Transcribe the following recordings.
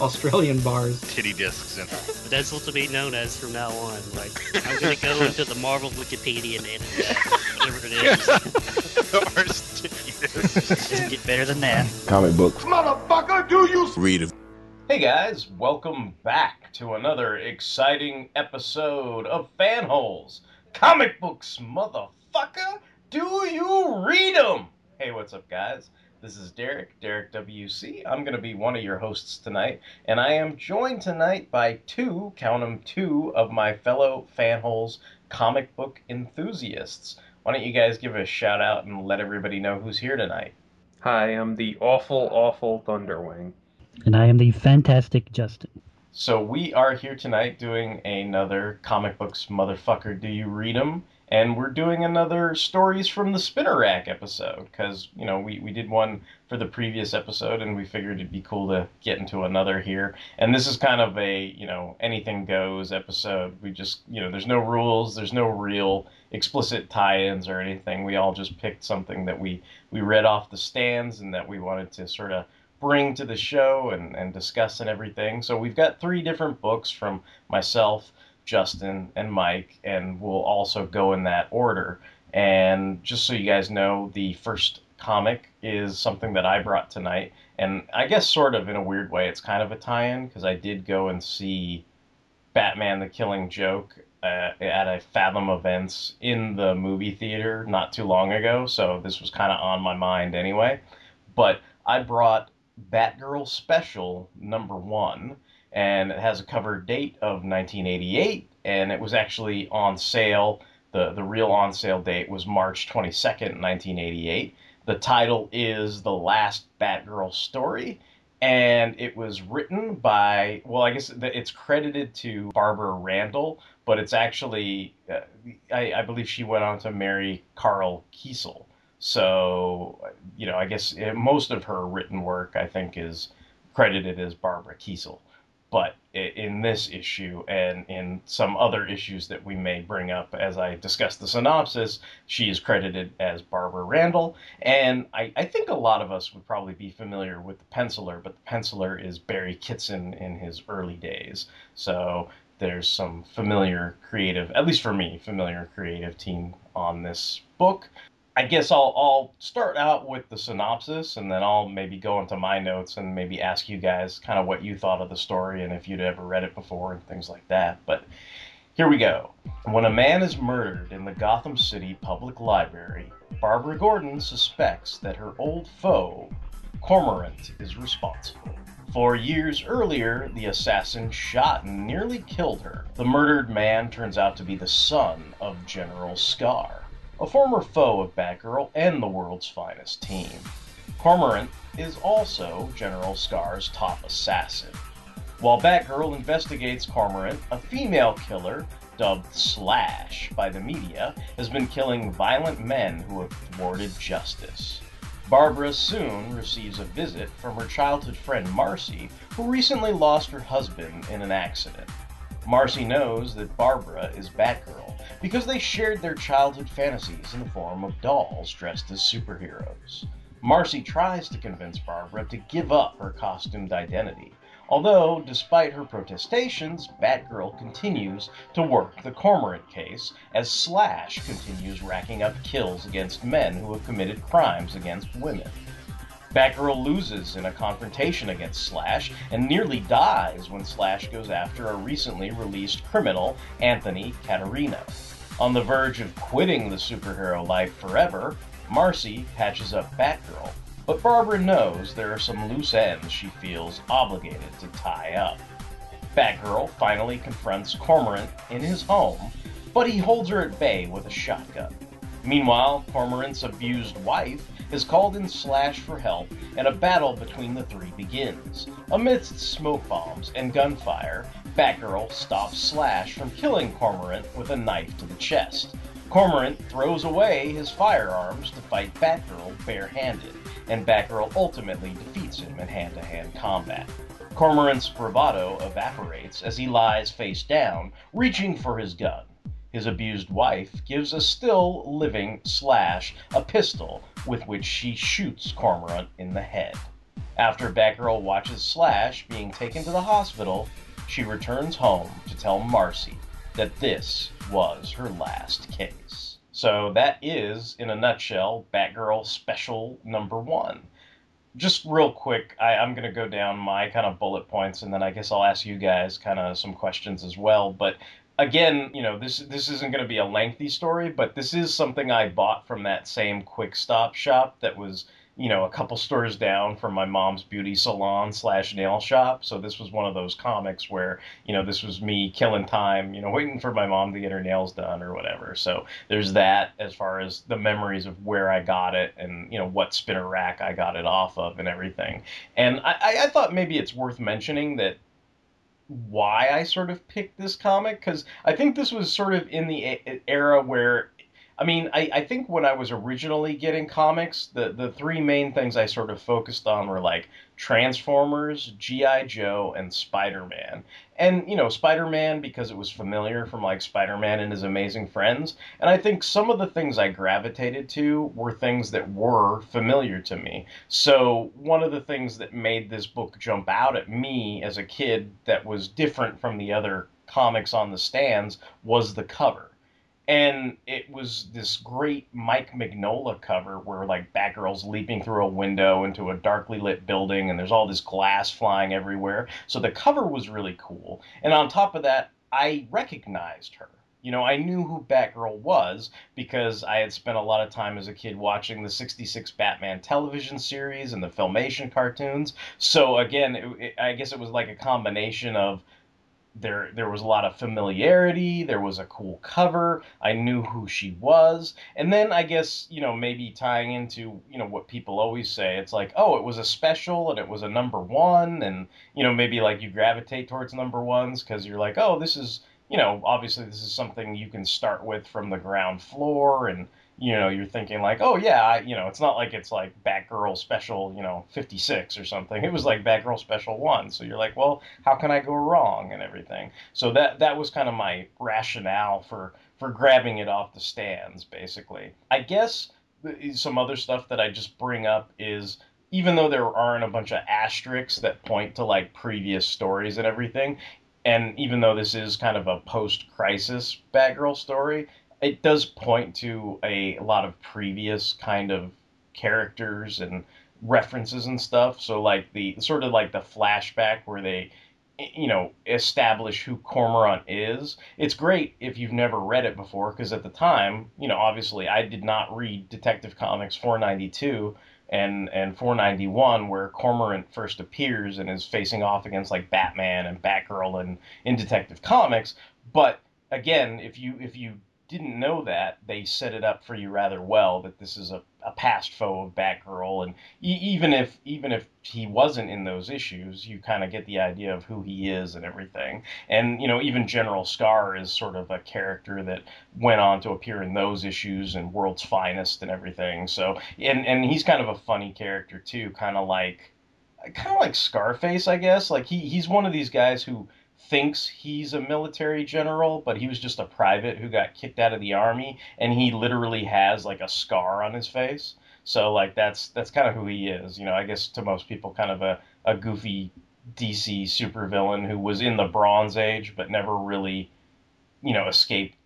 Australian bars. Titty discs in But that's what to be known as from now on. Like, I'm going to go into the Marvel Wikipedia and edit that. Whatever it is. Doesn't get better than that. Comic books. Motherfucker, do you Read them. Hey guys, welcome back to another exciting episode of Fanholes. Comic books, motherfucker! Do you read them? Hey, what's up, guys? This is Derek, Derek WC. I'm going to be one of your hosts tonight, and I am joined tonight by two, count 'em, two of my fellow Fanholes comic book enthusiasts. Why don't you guys give a shout out and let everybody know who's here tonight? Hi, I'm the awful, awful Thunderwing. And I am the fantastic Justin. So we are here tonight doing another comic books motherfucker do you read 'em and we're doing another stories from the spinner rack episode because you know we, we did one for the previous episode and we figured it'd be cool to get into another here. And this is kind of a you know anything goes episode. We just you know there's no rules there's no real explicit tie-ins or anything. We all just picked something that we we read off the stands and that we wanted to sort of bring to the show and, and discuss and everything. So we've got three different books from myself, Justin, and Mike, and we'll also go in that order. And just so you guys know, the first comic is something that I brought tonight. And I guess, sort of in a weird way, it's kind of a tie in because I did go and see Batman the Killing Joke uh, at a Fathom Events in the movie theater not too long ago. So this was kind of on my mind anyway. But I brought Batgirl Special number one, and it has a cover date of 1988, and it was actually on sale. The, the real on sale date was March 22nd, 1988. The title is The Last Batgirl Story, and it was written by, well, I guess it's credited to Barbara Randall, but it's actually, uh, I, I believe she went on to marry Karl Kesel. So, you know, I guess uh, most of her written work, I think, is credited as Barbara Kesel. But in this issue and in some other issues that we may bring up as I discuss the synopsis, she is credited as Barbara Randall. And I, I think a lot of us would probably be familiar with the penciler, but the penciler is Barry Kitson in his early days. So there's some familiar creative, at least for me, familiar creative team on this book. I guess I'll, I'll start out with the synopsis and then I'll maybe go into my notes and maybe ask you guys kind of what you thought of the story and if you'd ever read it before and things like that. But here we go. When a man is murdered in the Gotham City Public Library, Barbara Gordon suspects that her old foe, Cormorant, is responsible. Four years earlier, the assassin shot and nearly killed her. The murdered man turns out to be the son of General Scar a former foe of Batgirl and the world's finest team. Cormorant is also General Scar's top assassin. While Batgirl investigates Cormorant, a female killer, dubbed Slash by the media, has been killing violent men who have thwarted justice. Barbara soon receives a visit from her childhood friend Marcy, who recently lost her husband in an accident. Marcy knows that Barbara is Batgirl because they shared their childhood fantasies in the form of dolls dressed as superheroes. Marcy tries to convince Barbara to give up her costumed identity, although, despite her protestations, Batgirl continues to work the Cormorant case as Slash continues racking up kills against men who have committed crimes against women. Batgirl loses in a confrontation against Slash and nearly dies when Slash goes after a recently released criminal, Anthony Catarino. On the verge of quitting the superhero life forever, Marcy patches up Batgirl, but Barbara knows there are some loose ends she feels obligated to tie up. Batgirl finally confronts Cormorant in his home, but he holds her at bay with a shotgun. Meanwhile, Cormorant's abused wife is called in Slash for help, and a battle between the three begins. Amidst smoke bombs and gunfire, Batgirl stops Slash from killing Cormorant with a knife to the chest. Cormorant throws away his firearms to fight Batgirl barehanded, and Batgirl ultimately defeats him in hand to hand combat. Cormorant's bravado evaporates as he lies face down, reaching for his gun. His abused wife gives a still living Slash a pistol with which she shoots Cormorant in the head. After Batgirl watches Slash being taken to the hospital, she returns home to tell Marcy that this was her last case. So that is, in a nutshell, Batgirl Special Number One. Just real quick, I, I'm going to go down my kind of bullet points, and then I guess I'll ask you guys kind of some questions as well. But again, you know, this this isn't going to be a lengthy story, but this is something I bought from that same quick stop shop that was, you know, a couple stores down from my mom's beauty salon slash nail shop. So this was one of those comics where, you know, this was me killing time, you know, waiting for my mom to get her nails done or whatever. So there's that as far as the memories of where I got it and, you know, what spinner rack I got it off of and everything. And I, I thought maybe it's worth mentioning that why I sort of picked this comic because I think this was sort of in the era where, I mean, I, I think when I was originally getting comics, the, the three main things I sort of focused on were like Transformers, G.I. Joe, and Spider Man. And, you know, Spider Man because it was familiar from like Spider Man and his amazing friends. And I think some of the things I gravitated to were things that were familiar to me. So, one of the things that made this book jump out at me as a kid that was different from the other comics on the stands was the cover and it was this great Mike Mignola cover where like Batgirl's leaping through a window into a darkly lit building and there's all this glass flying everywhere. So the cover was really cool. And on top of that, I recognized her. You know, I knew who Batgirl was because I had spent a lot of time as a kid watching the 66 Batman television series and the Filmation cartoons. So again, it, it, I guess it was like a combination of there there was a lot of familiarity there was a cool cover i knew who she was. And then i guess you know maybe tying into you know what people always say it's like oh it was a special and it was a number one and you know maybe like you gravitate towards number ones because you're like oh this is you know obviously this is something you can start with from the ground floor and you know, you're thinking like, oh yeah, I, you know, it's not like it's like Batgirl Special, you know, 56 or something. It was like Batgirl Special One. So you're like, well, how can I go wrong and everything? So that that was kind of my rationale for for grabbing it off the stands, basically. I guess some other stuff that I just bring up is even though there aren't a bunch of asterisks that point to like previous stories and everything, and even though this is kind of a post-crisis Batgirl story, it does point to a, a lot of previous kind of characters and references and stuff. So like the sort of like the flashback where they you know establish who Cormorant is. It's great if you've never read it before because at the time, you know, obviously I did not read Detective Comics 492 and and 491 where Cormorant first appears and is facing off against like Batman and Batgirl and in Detective Comics, but again, if you if you didn't know that, they set it up for you rather well that this is a, a past foe of Batgirl, and e- even if even if he wasn't in those issues, you kind of get the idea of who he is and everything. And you know, even General Scar is sort of a character that went on to appear in those issues and World's Finest and everything. So, and and he's kind of a funny character too, kind of like kind of like Scarface, I guess. Like he he's one of these guys who thinks he's a military general, but he was just a private who got kicked out of the army, and he literally has like a scar on his face. So like that's that's kind of who he is. You know, I guess to most people, kind of a, a goofy DC supervillain who was in the Bronze Age but never really, you know, escaped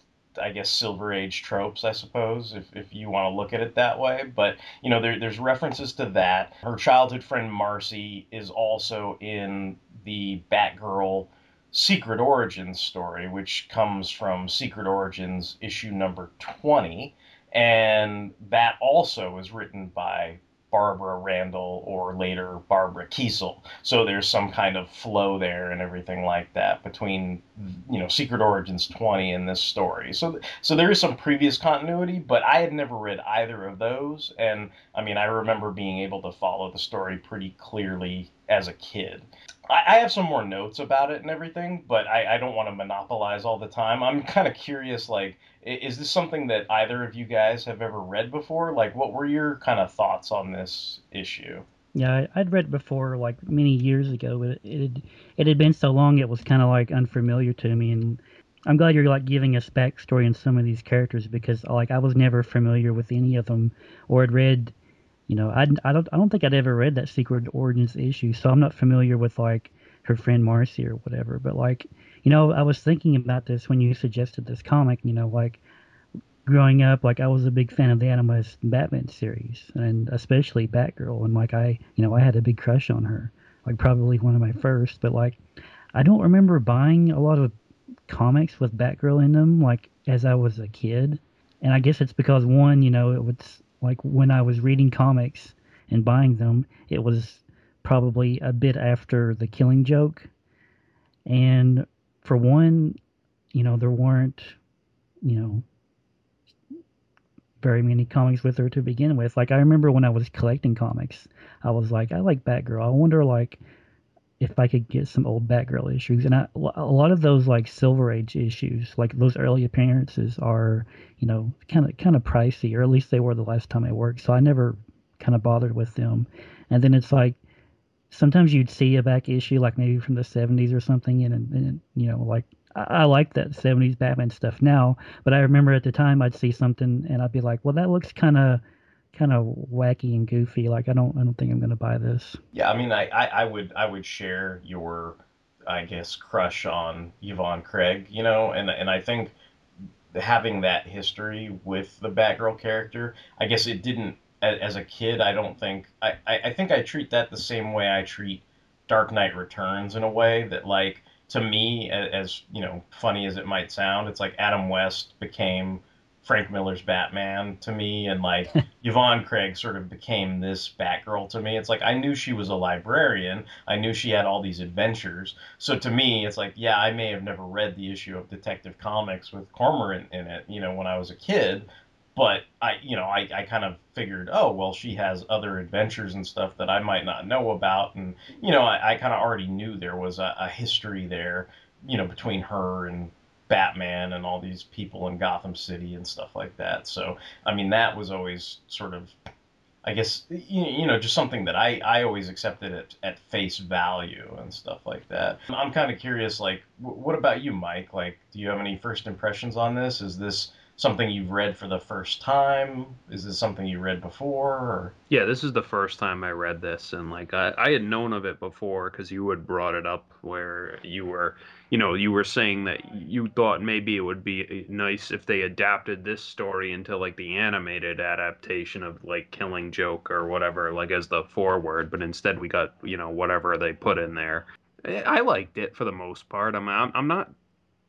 I guess Silver Age tropes, I suppose, if, if you want to look at it that way. But you know, there, there's references to that. Her childhood friend Marcy is also in the Batgirl Secret Origins story, which comes from Secret Origins issue number 20. And that also is written by Barbara Randall or later Barbara Kesel. So there's some kind of flow there and everything like that between you know Secret Origins 20 and this story. So so there is some previous continuity, but I had never read either of those and I mean I remember being able to follow the story pretty clearly as a kid. I, I have some more notes about it and everything, but I, I don't want to monopolize all the time. I'm kind of curious, like, is this something that either of you guys have ever read before? Like, what were your kind of thoughts on this issue? Yeah, I'd read it before, like many years ago, but it had, it had been so long it was kind of like unfamiliar to me. And I'm glad you're like giving us backstory on some of these characters because like I was never familiar with any of them or had read, you know, I, I don't I don't think I'd ever read that Secret Origins issue, so I'm not familiar with like her friend Marcy or whatever. But like, you know, I was thinking about this when you suggested this comic. You know, like growing up, like I was a big fan of the West Batman series, and especially Batgirl, and like I, you know, I had a big crush on her, like probably one of my first. But like, I don't remember buying a lot of comics with Batgirl in them, like as I was a kid, and I guess it's because one, you know, it was like when I was reading comics and buying them, it was probably a bit after the Killing Joke, and for one, you know, there weren't, you know very many comics with her to begin with. Like I remember when I was collecting comics, I was like, I like Batgirl. I wonder like if I could get some old Batgirl issues. And I, a lot of those like Silver Age issues, like those early appearances, are you know kind of kind of pricey, or at least they were the last time I worked. So I never kind of bothered with them. And then it's like sometimes you'd see a back issue like maybe from the 70s or something, and, and you know like I, I like that 70s Batman stuff now, but I remember at the time I'd see something and I'd be like, well, that looks kind of kind of wacky and goofy. Like I don't I don't think I'm gonna buy this. Yeah, I mean, I, I, I would I would share your, I guess, crush on Yvonne Craig, you know, and and I think having that history with the Batgirl character, I guess it didn't as a kid. I don't think I, I, I think I treat that the same way I treat Dark Knight Returns in a way that like to me, as you know, funny as it might sound, it's like Adam West became Frank Miller's Batman to me, and like Yvonne Craig sort of became this Batgirl to me. It's like I knew she was a librarian, I knew she had all these adventures. So to me, it's like, yeah, I may have never read the issue of Detective Comics with Cormorant in it, you know, when I was a kid, but I, you know, I, I kind of figured, oh, well, she has other adventures and stuff that I might not know about. And, you know, I, I kind of already knew there was a, a history there, you know, between her and Batman and all these people in Gotham City and stuff like that. So, I mean, that was always sort of, I guess, you, know, just something that I, I always accepted at, at face value and stuff like that. I'm kind of curious, like, what about you, Mike? Like, do you have any first impressions on this? Is this something you've read for the first time? Is this something you read before? Or? Yeah, this is the first time I read this, and like I, I had known of it before because you had brought it up where you were, you know, you were saying that you thought maybe it would be eh, nice if they adapted this story into like the animated adaptation of like Killing Joke or whatever, like as the forward, but instead we got you know whatever they put in there. Eh, I liked it for the most part. I'm I'm not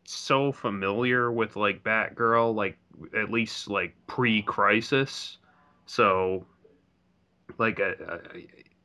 so familiar with like Batgirl, like at least like pre-crisis. So, like, I,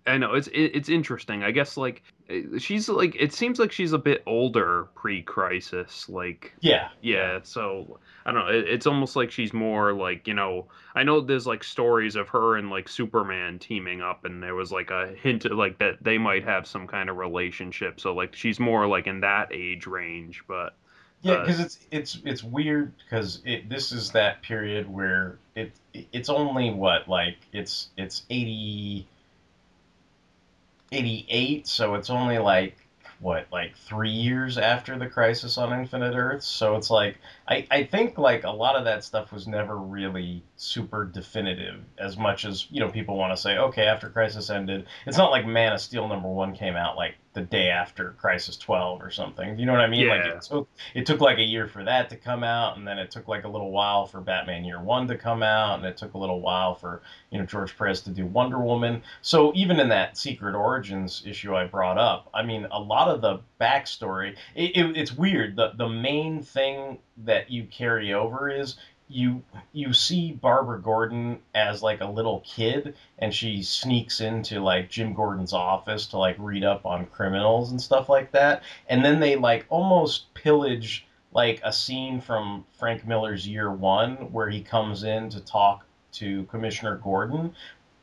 I, I know it's it, it's interesting. I guess like Uh, she's like it seems like she's a bit older pre-crisis. Like, yeah, yeah. So I don't know. It, it's almost like she's more like you know. I know there's like stories of her and like Superman teaming up, and there was like a hint of, like that they might have some kind of relationship. So like she's more like in that age range, but. Yeah, uh, because it's it's it's weird because it this is that period where it it's only what like it's it's 80, 88, so it's only like what like three years after the crisis on Infinite Earths. So it's like I I think like a lot of that stuff was never really super definitive as much as you know people want to say okay after Crisis ended. It's not like Man of Steel number one came out like the day after Crisis 12 or something. You know what I mean? Like Yeah. it took it took like a year for that to come out, and then it took like a little while for Batman Year One to come out, and it took a little while for you know George Perez to do Wonder Woman. So even in that Secret Origins issue I brought up, I mean a lot of the backstory. It, it, it's weird. The the main thing that you carry over is you you see Barbara Gordon as like a little kid and she sneaks into like Jim Gordon's office to like read up on criminals and stuff like that. And then they like almost pillage like a scene from Frank Miller's Year 1 where he comes in to talk to Commissioner Gordon.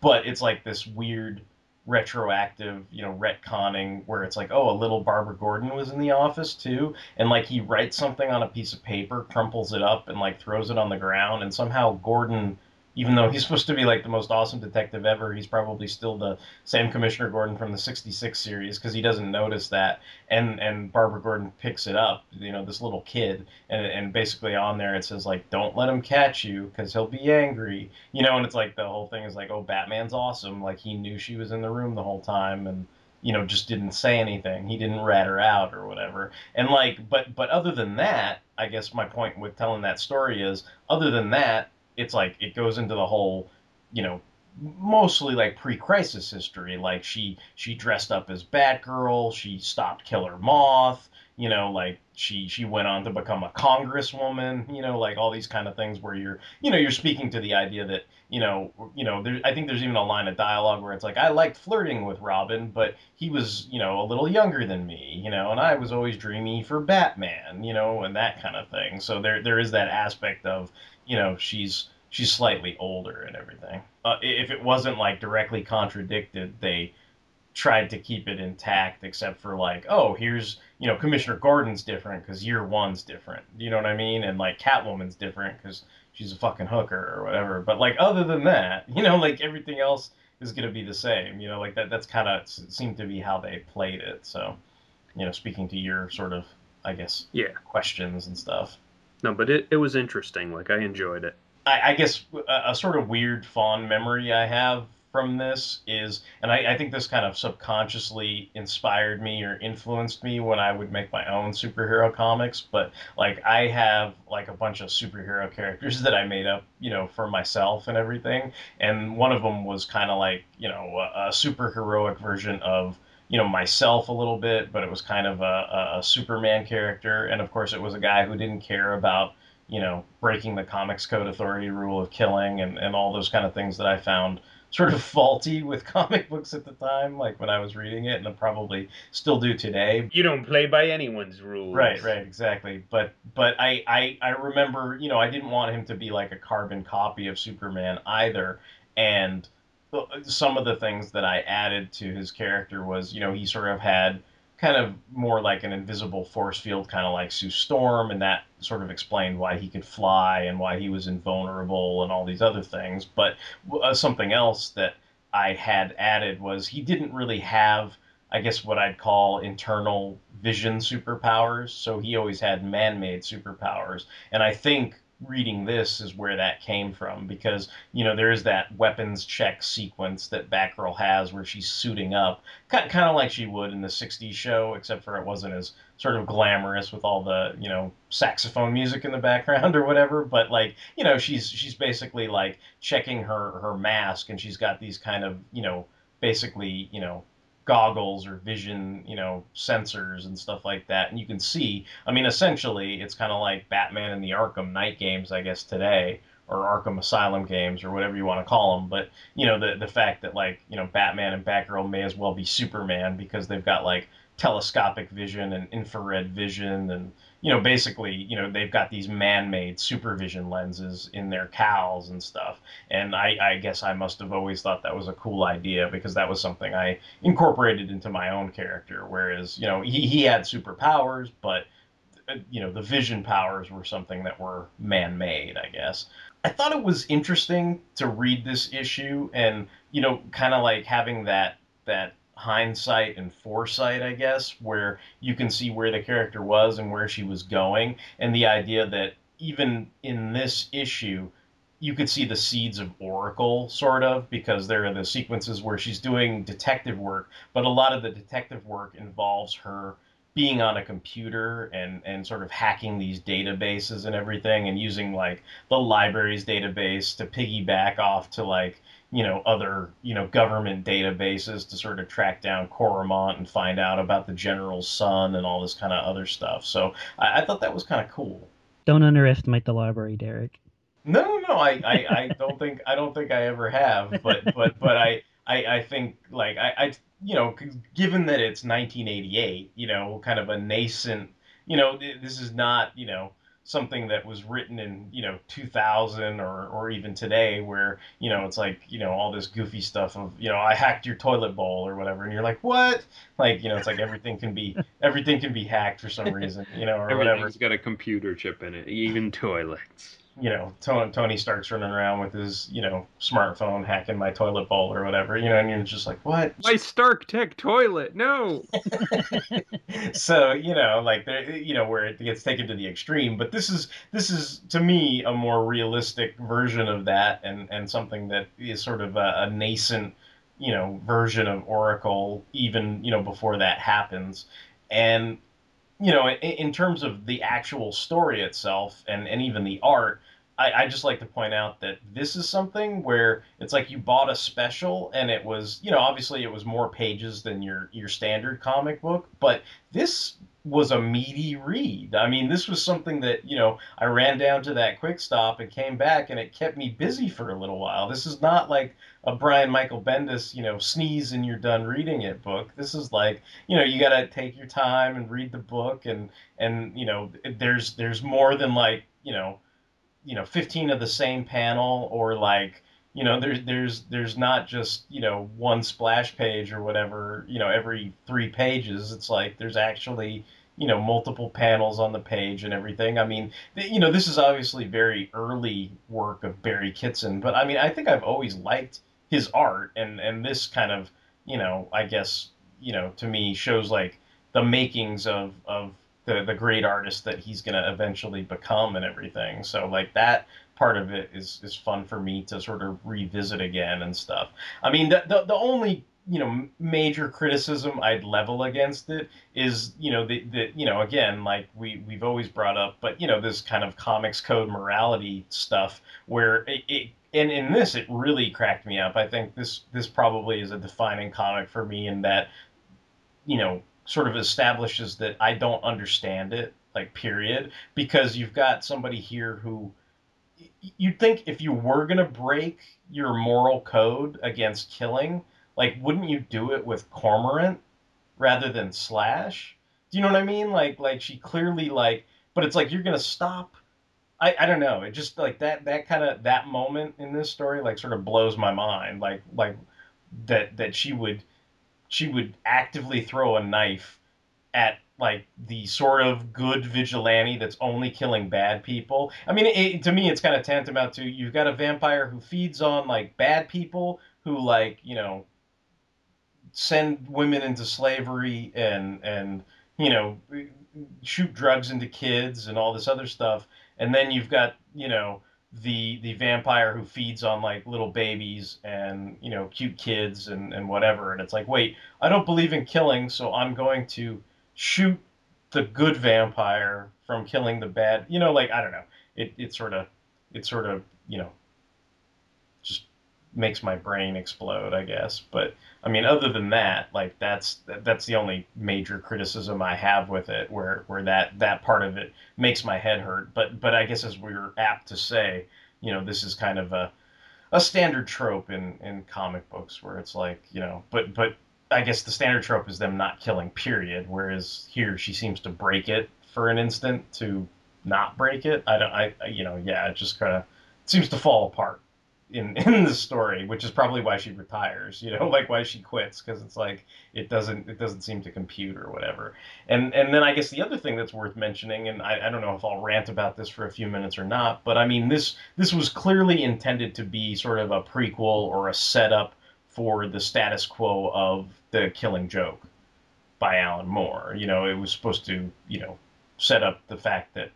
But it's like this weird retroactive, you know, retconning where it's like, oh, a little Barbara Gordon was in the office too, and like he writes something on a piece of paper, crumples it up, and like throws it on the ground, and somehow Gordon, even though he's supposed to be like the most awesome detective ever, he's probably still the same Commissioner Gordon from the '66 series because he doesn't notice that, and and Barbara Gordon picks it up, you know, this little kid, and and basically on there it says like, don't let him catch you because he'll be angry, you know, and it's like the whole thing is like, oh, Batman's awesome, like he knew she was in the room the whole time, and you know just didn't say anything. He didn't rat her out or whatever. And like but but other than that i guess my point with telling that story is other than that it's like it goes into the whole you know mostly like pre-crisis history. Like she she dressed up as batgirl. She stopped killer moth. You know like she she went on to become a congresswoman you know like all these kind of things where you're you know you're speaking to the idea that you know you know there, i think there's even a line of dialogue where it's like i liked flirting with robin but he was you know a little younger than me you know and i was always dreamy for batman you know and that kind of thing. So there there is that aspect of you know she's she's slightly older and everything. Uh, if it wasn't like directly contradicted they tried to keep it intact except for like oh here's you know commissioner gordon's different because year one's different you know what i mean and like catwoman's different because she's a fucking hooker or whatever but like other than that you know like everything else is going to be the same you know like that that's kind of seemed to be how they played it so you know speaking to your sort of i guess Yeah. questions and stuff No, but it, it was interesting. Like I enjoyed it. I, I guess a, a sort of weird fond memory I have from this is, and I, I think this kind of subconsciously inspired me or influenced me when I would make my own superhero comics. But like I have like a bunch of superhero characters that I made up, you know, for myself and everything. And one of them was kind of like, you know, a, a super heroic version of you know myself a little bit, but it was kind of a, a, Superman character, and of course it was a guy who didn't care about you know breaking the Comics Code Authority rule of killing and, and all those kind of things that I found sort of faulty with comic books at the time, like when I was reading it, and I probably still do today. You don't play by anyone's rules. Right, right, exactly. But but I, I I remember, you know, I didn't want him to be like a carbon copy of Superman either, and uh, some of the things that I added to his character was, you know, he sort of had kind of more like an invisible force field, kind of like Sue Storm, and that sort of explained why he could fly and why he was invulnerable and all these other things. But uh, something else that I had added was he didn't really have, I guess, what I'd call internal vision superpowers. So he always had man made superpowers. And I think reading this is where that came from because you know there is that weapons check sequence that Batgirl has where she's suiting up kind of like she would in the 60s show except for it wasn't as sort of glamorous with all the you know saxophone music in the background or whatever but like you know she's she's basically like checking her her mask and she's got these kind of you know basically you know goggles or vision, you know, sensors and stuff like that. And you can see, I mean, essentially, it's kind of like Batman in the Arkham Knight games, I guess, today, or Arkham Asylum games, or whatever you want to call them. But, you know, the, the fact that, like, you know, Batman and Batgirl may as well be Superman because they've got, like, telescopic vision and infrared vision and you know basically you know they've got these man-made supervision lenses in their cowls and stuff. And I, I guess i must have always thought that was a cool idea because that was something i incorporated into my own character. Whereas you know he, he had superpowers but uh, you know the vision powers were something that were man-made i guess. I thought it was interesting to read this issue and you know kind of like having that that hindsight and foresight, I guess, where you can see where the character was and where she was going, and the idea that even in this issue, you could see the seeds of Oracle, sort of, because there are the sequences where she's doing detective work, but a lot of the detective work involves her being on a computer and, and sort of hacking these databases and everything and using like the library's database to piggyback off to like you know other you know government databases to sort of track down Cormorant and find out about the general's son and all this kind of other stuff. So I, I thought that was kind of cool. Don't underestimate the library, Derek. No, no, no. I, I, I don't think I don't think I ever have. But but but I I, I think like I, I you know given that it's 1988, you know, kind of a nascent, you know, this is not you know something that was written in you know 2000 or or even today where you know it's like you know all this goofy stuff of you know I hacked your toilet bowl or whatever and you're like what like you know it's like everything can be everything can be hacked for some reason you know or whatever Everything's got a computer chip in it, even toilets. You know, Tony, Tony Stark's running around with his, you know, smartphone hacking my toilet bowl or whatever, you know, and you're just like, what? My Stark Tech toilet, no. so you know, like there, you know, where it gets taken to the extreme. But this is this is to me a more realistic version of that, and and something that is sort of a, a nascent, you know, version of Oracle, even you know before that happens, and you know, in, in terms of the actual story itself and, and even the art, I, I just like to point out that this is something where it's like you bought a special and it was, you know, obviously it was more pages than your, your standard comic book, but this was a meaty read. I mean, this was something that, you know, I ran down to that quick stop and came back and it kept me busy for a little while. This is not like a Brian Michael Bendis, you know, sneeze and you're done reading it book. This is like, you know, you got to take your time and read the book and and you know, there's there's more than like, you know, you know, 15 of the same panel or like you know there's there's there's not just you know one splash page or whatever you know every three pages. It's like there's actually you know multiple panels on the page and everything. I mean th- you know this is obviously very early work of barry kitson but i mean i think i've always liked his art and and this kind of you know i guess you know to me shows like the makings of of the the great artist that he's going to eventually become and everything. So like that part of it is is fun for me to sort of revisit again and stuff. I mean the the, the only you know major criticism I'd level against it is you know the, the you know again like we we've always brought up but you know this kind of comics code morality stuff where it, it and in this it really cracked me up. I think this this probably is a defining comic for me in that you know sort of establishes that I don't understand it like period because you've got somebody here who you'd think if you were going to break your moral code against killing like wouldn't you do it with cormorant rather than slash? Do you know what i mean? Like like she clearly like but it's like you're gonna stop i i don't know it just like that that kind of that moment in this story like sort of blows my mind like like that that she would she would actively throw a knife at like the sort of good vigilante that's only killing bad people. I mean, it, to me, it's kind of tantamount to you've got a vampire who feeds on like bad people who like you know send women into slavery and and you know shoot drugs into kids and all this other stuff and then you've got you know the the vampire who feeds on like little babies and you know cute kids and and whatever. And it's like wait i don't believe in killing so i'm going to shoot the good vampire from killing the bad you know like i don't know. It it sort of it sort of you know makes my brain explode i guess but I mean, other than that, like that's that's the only major criticism I have with it, where where that that part of it makes my head hurt. But but I guess as we are apt to say, you know, this is kind of a a standard trope in in comic books where it's like you know, but but I guess the standard trope is them not killing, period. Whereas here she seems to break it for an instant to not break it. I don't, I you know, yeah, it just kind of seems to fall apart in in the story, which is probably why she retires. You know, like why she quits because it's like it doesn't it doesn't seem to compute or whatever. And and then I guess the other thing that's worth mentioning, and I, I don't know if I'll rant about this for a few minutes or not, but I mean this this was clearly intended to be sort of a prequel or a setup for the status quo of the Killing Joke by Alan Moore. You know, it was supposed to you know set up the fact that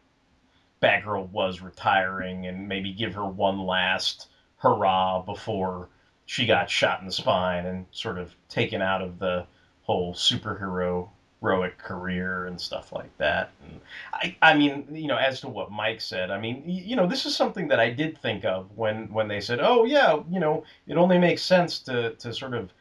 Batgirl was retiring and maybe give her one last hurrah before she got shot in the spine and sort of taken out of the whole superhero heroic career and stuff like that. And I, I mean, you know, as to what Mike said, I mean, you know, this is something that I did think of when when they said, "Oh yeah, you know, it only makes sense to to sort of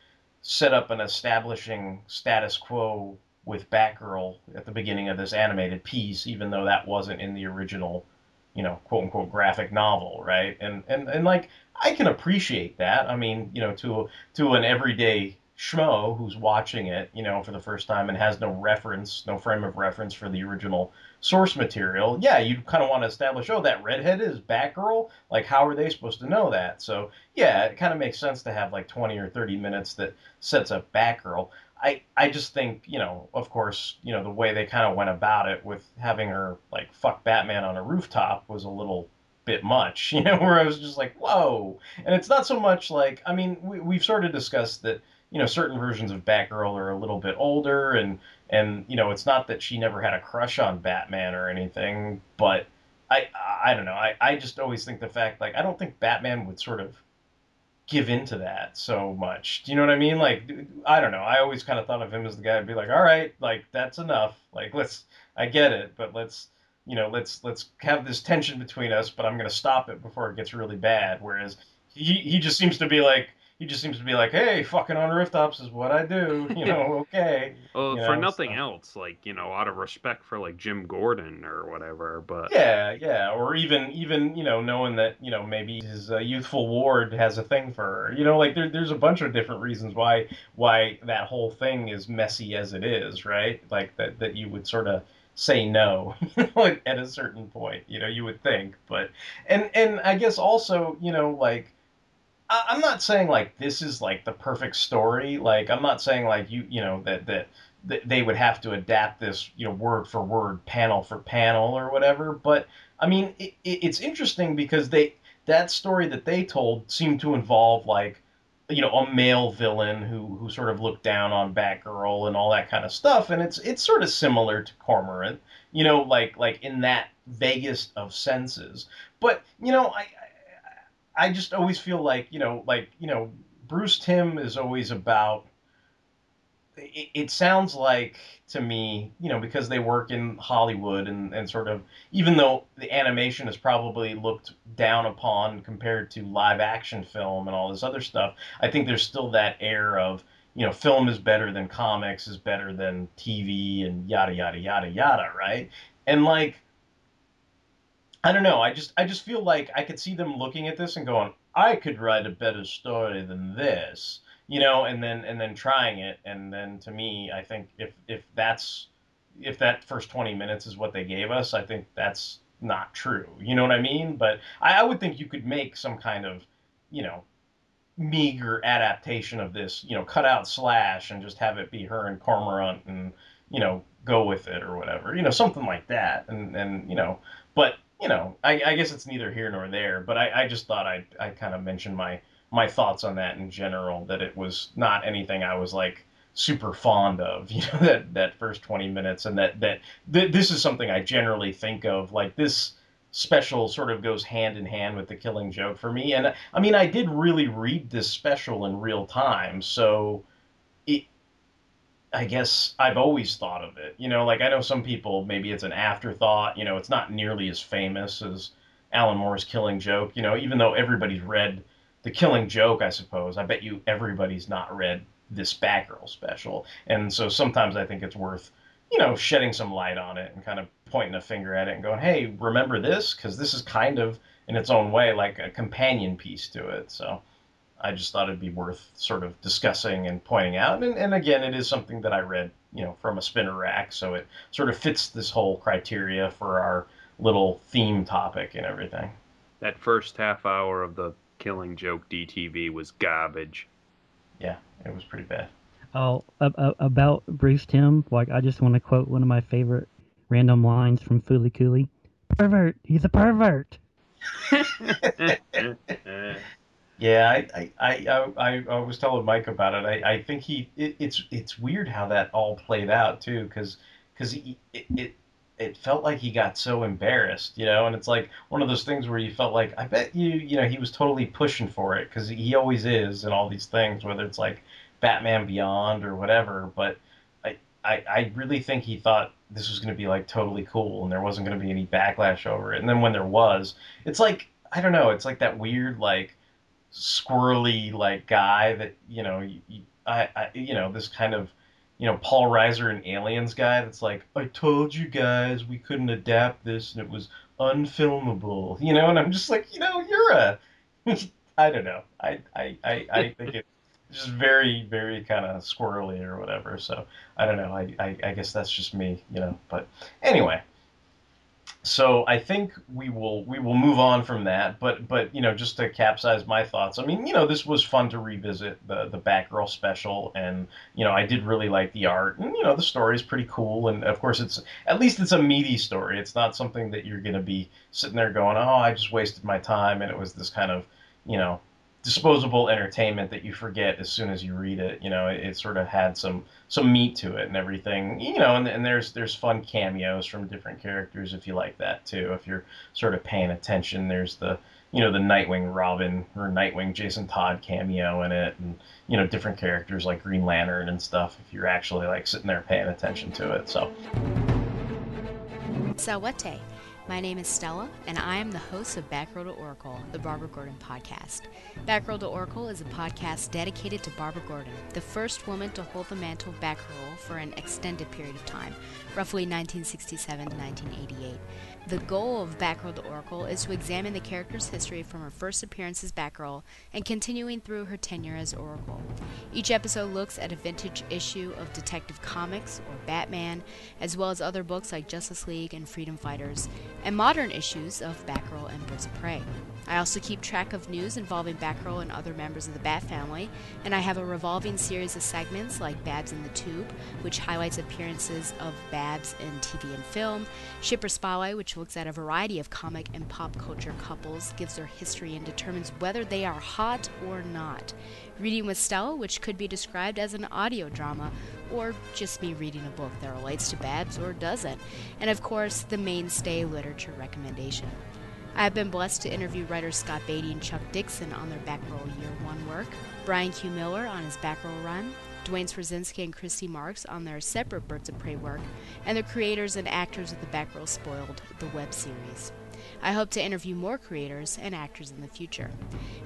set up an establishing status quo with Batgirl at the beginning of this animated piece, even though that wasn't in the original, you know, quote unquote graphic novel, right? And and and like I can appreciate that. I mean, you know, to to an everyday schmo who's watching it, you know, for the first time and has no reference, no frame of reference for the original source material, yeah, you kind of want to establish, oh, that redhead is Batgirl. Like, how are they supposed to know that? So, yeah, it kind of makes sense to have like 20 or 30 minutes that sets up Batgirl. I, I just think, you know, of course, you know, the way they kind of went about it with having her like fuck Batman on a rooftop was a little bit much, you know, where I was just like, whoa. And it's not so much like, I mean, we, we've sort of discussed that you know certain versions of Batgirl are a little bit older and and you know it's not that she never had a crush on Batman or anything but I I don't know I I just always think the fact like I don't think Batman would sort of give into that so much. Do you know what I mean? Like I don't know. I always kind of thought of him as the guy who'd be like all right like that's enough. Like let's I get it but let's you know let's let's have this tension between us but I'm gonna stop it before it gets really bad. Whereas he he just seems to be like he just seems to be like, hey, fucking on rooftops is what I do. You know, okay. Well, you for know, nothing so- else, like you know, out of respect for like Jim Gordon or whatever. But Yeah, yeah, or even even you know knowing that you know maybe his uh, youthful ward has a thing for her. You know, like there, there's a bunch of different reasons why why that whole thing is messy as it is, right? Like that that you would sort of say no you know, at- at a certain point. You know, you would think, but and and I guess also you know like. I'm not saying like this is like the perfect story. Like I'm not saying like you you know that that they would have to adapt this you know word for word, panel for panel or whatever. But I mean, it, it's interesting because they that story that they told seemed to involve like you know a male villain who who sort of looked down on Batgirl and all that kind of stuff, and it's it's sort of similar to Cormorant, you know, like like in that vaguest of senses. But you know, I I just always feel like you know, like you know, Bruce Timm is always about. It, it sounds like to me, you know, because they work in Hollywood and, and sort of, even though the animation is probably looked down upon compared to live action film and all this other stuff, I think there's still that air of, you know, film is better than comics, is better than TV, and yada yada yada yada, right? And like, I don't know. I just I just feel like I could see them looking at this and going, I could write a better story than this, you know, and then and then trying it, and then to me, I think if if that's if that first twenty minutes is what they gave us, I think that's not true. You know what I mean? But I, I would think you could make some kind of, you know, meager adaptation of this, you know, cut out Slash and just have it be her and Cormorant and, you know, go with it or whatever. You know, something like that. And, and you know, but, you know, I, I guess it's neither here nor there, but I, I just thought I'd, I'd kind of mention my, my thoughts on that in general, that it was not anything I was like super fond of, you know, that, that first 20 minutes and that, that th- this is something I generally think of like this, special sort of goes hand in hand with the killing joke for me and i mean i did really read this special in real time so it i guess i've always thought of it you know like i know some people maybe it's an afterthought you know it's not nearly as famous as alan moore's killing joke you know even though everybody's read the killing joke i suppose i bet you everybody's not read this batgirl special and so sometimes i think it's worth you know, shedding some light on it and kind of pointing a finger at it and going, hey, remember this? Because this is kind of, in its own way, like a companion piece to it. So I just thought it'd be worth sort of discussing and pointing out. And, and again, it is something that I read, you know, from a spinner rack. So it sort of fits this whole criteria for our little theme topic and everything. that first half hour of the Killing Joke DTV was garbage. Yeah, it was pretty bad. Oh, a- a- about Bruce Timm, like I just want to quote one of my favorite random lines from Fooly Cooly. Pervert, he's a pervert. Yeah, I, I, I, I, was telling Mike about it. I, I think he, it, it's, it's weird how that all played out too, because, because it, it, it felt like he got so embarrassed, you know, and it's like one of those things where you felt like I bet you, you know, he was totally pushing for it because he always is in all these things, whether it's like Batman Beyond or whatever. But I, I, I really think he thought this was going to be like totally cool and there wasn't going to be any backlash over it. And then when there was, it's like I don't know, it's like that weird like squirrely like guy that you know, you, I, I, you know, this kind of you know, Paul Reiser and Aliens guy that's like, I told you guys we couldn't adapt this and it was unfilmable, you know, and I'm just like, you know, you're a, I don't know, I, I, I, I think it's just very, very kind of squirrely or whatever. So I don't know, I, I, I guess that's just me, you know, but anyway, so I think we will we will move on from that. But but you know just to capsize my thoughts, I mean you know this was fun to revisit the the Batgirl special, and you know I did really like the art, and you know the story is pretty cool, and of course it's at least it's a meaty story. It's not something that you're gonna be sitting there going, oh I just wasted my time, and it was this kind of you know disposable entertainment that you forget as soon as you read it. You know, it, it, sort of had some some meat to it and everything. You know, and, and there's there's fun cameos from different characters if you like that too. If you're sort of paying attention, there's the you know the Nightwing Robin or Nightwing Jason Todd cameo in it, and you know different characters like Green Lantern and stuff. If you're actually like sitting there paying attention to it, so. Sawate. My name is Stella, and I am the host of Batgirl to Oracle, the Barbara Gordon podcast. Batgirl to Oracle is a podcast dedicated to Barbara Gordon, the first woman to hold the mantle of Batgirl for an extended period of time, roughly 1967 to 1988. The goal of Batgirl the Oracle is to examine the character's history from her first appearance as Batgirl and continuing through her tenure as Oracle. Each episode looks at a vintage issue of Detective Comics or Batman, as well as other books like Justice League and Freedom Fighters, and modern issues of Batgirl and Birds of Prey. I also keep track of news involving Batgirl and other members of the Bat family, and I have a revolving series of segments like Babs in the Tube, which highlights appearances of Babs in TV and film, Shipper Spotlight, which looks at a variety of comic and pop culture couples, gives their history, and determines whether they are hot or not. Reading with Stella, which could be described as an audio drama, or just me reading a book that relates to Babs or doesn't. And of course, the mainstay literature recommendation. I have been blessed to interview writers Scott Beatty and Chuck Dixon on their Batgirl Year One work, Brian Q. Miller on his Batgirl run, Duane Swierczynski and Christy Marx on their separate Birds of Prey work, and the creators and actors of the Batgirl Spoiled, the web series. I hope to interview more creators and actors in the future.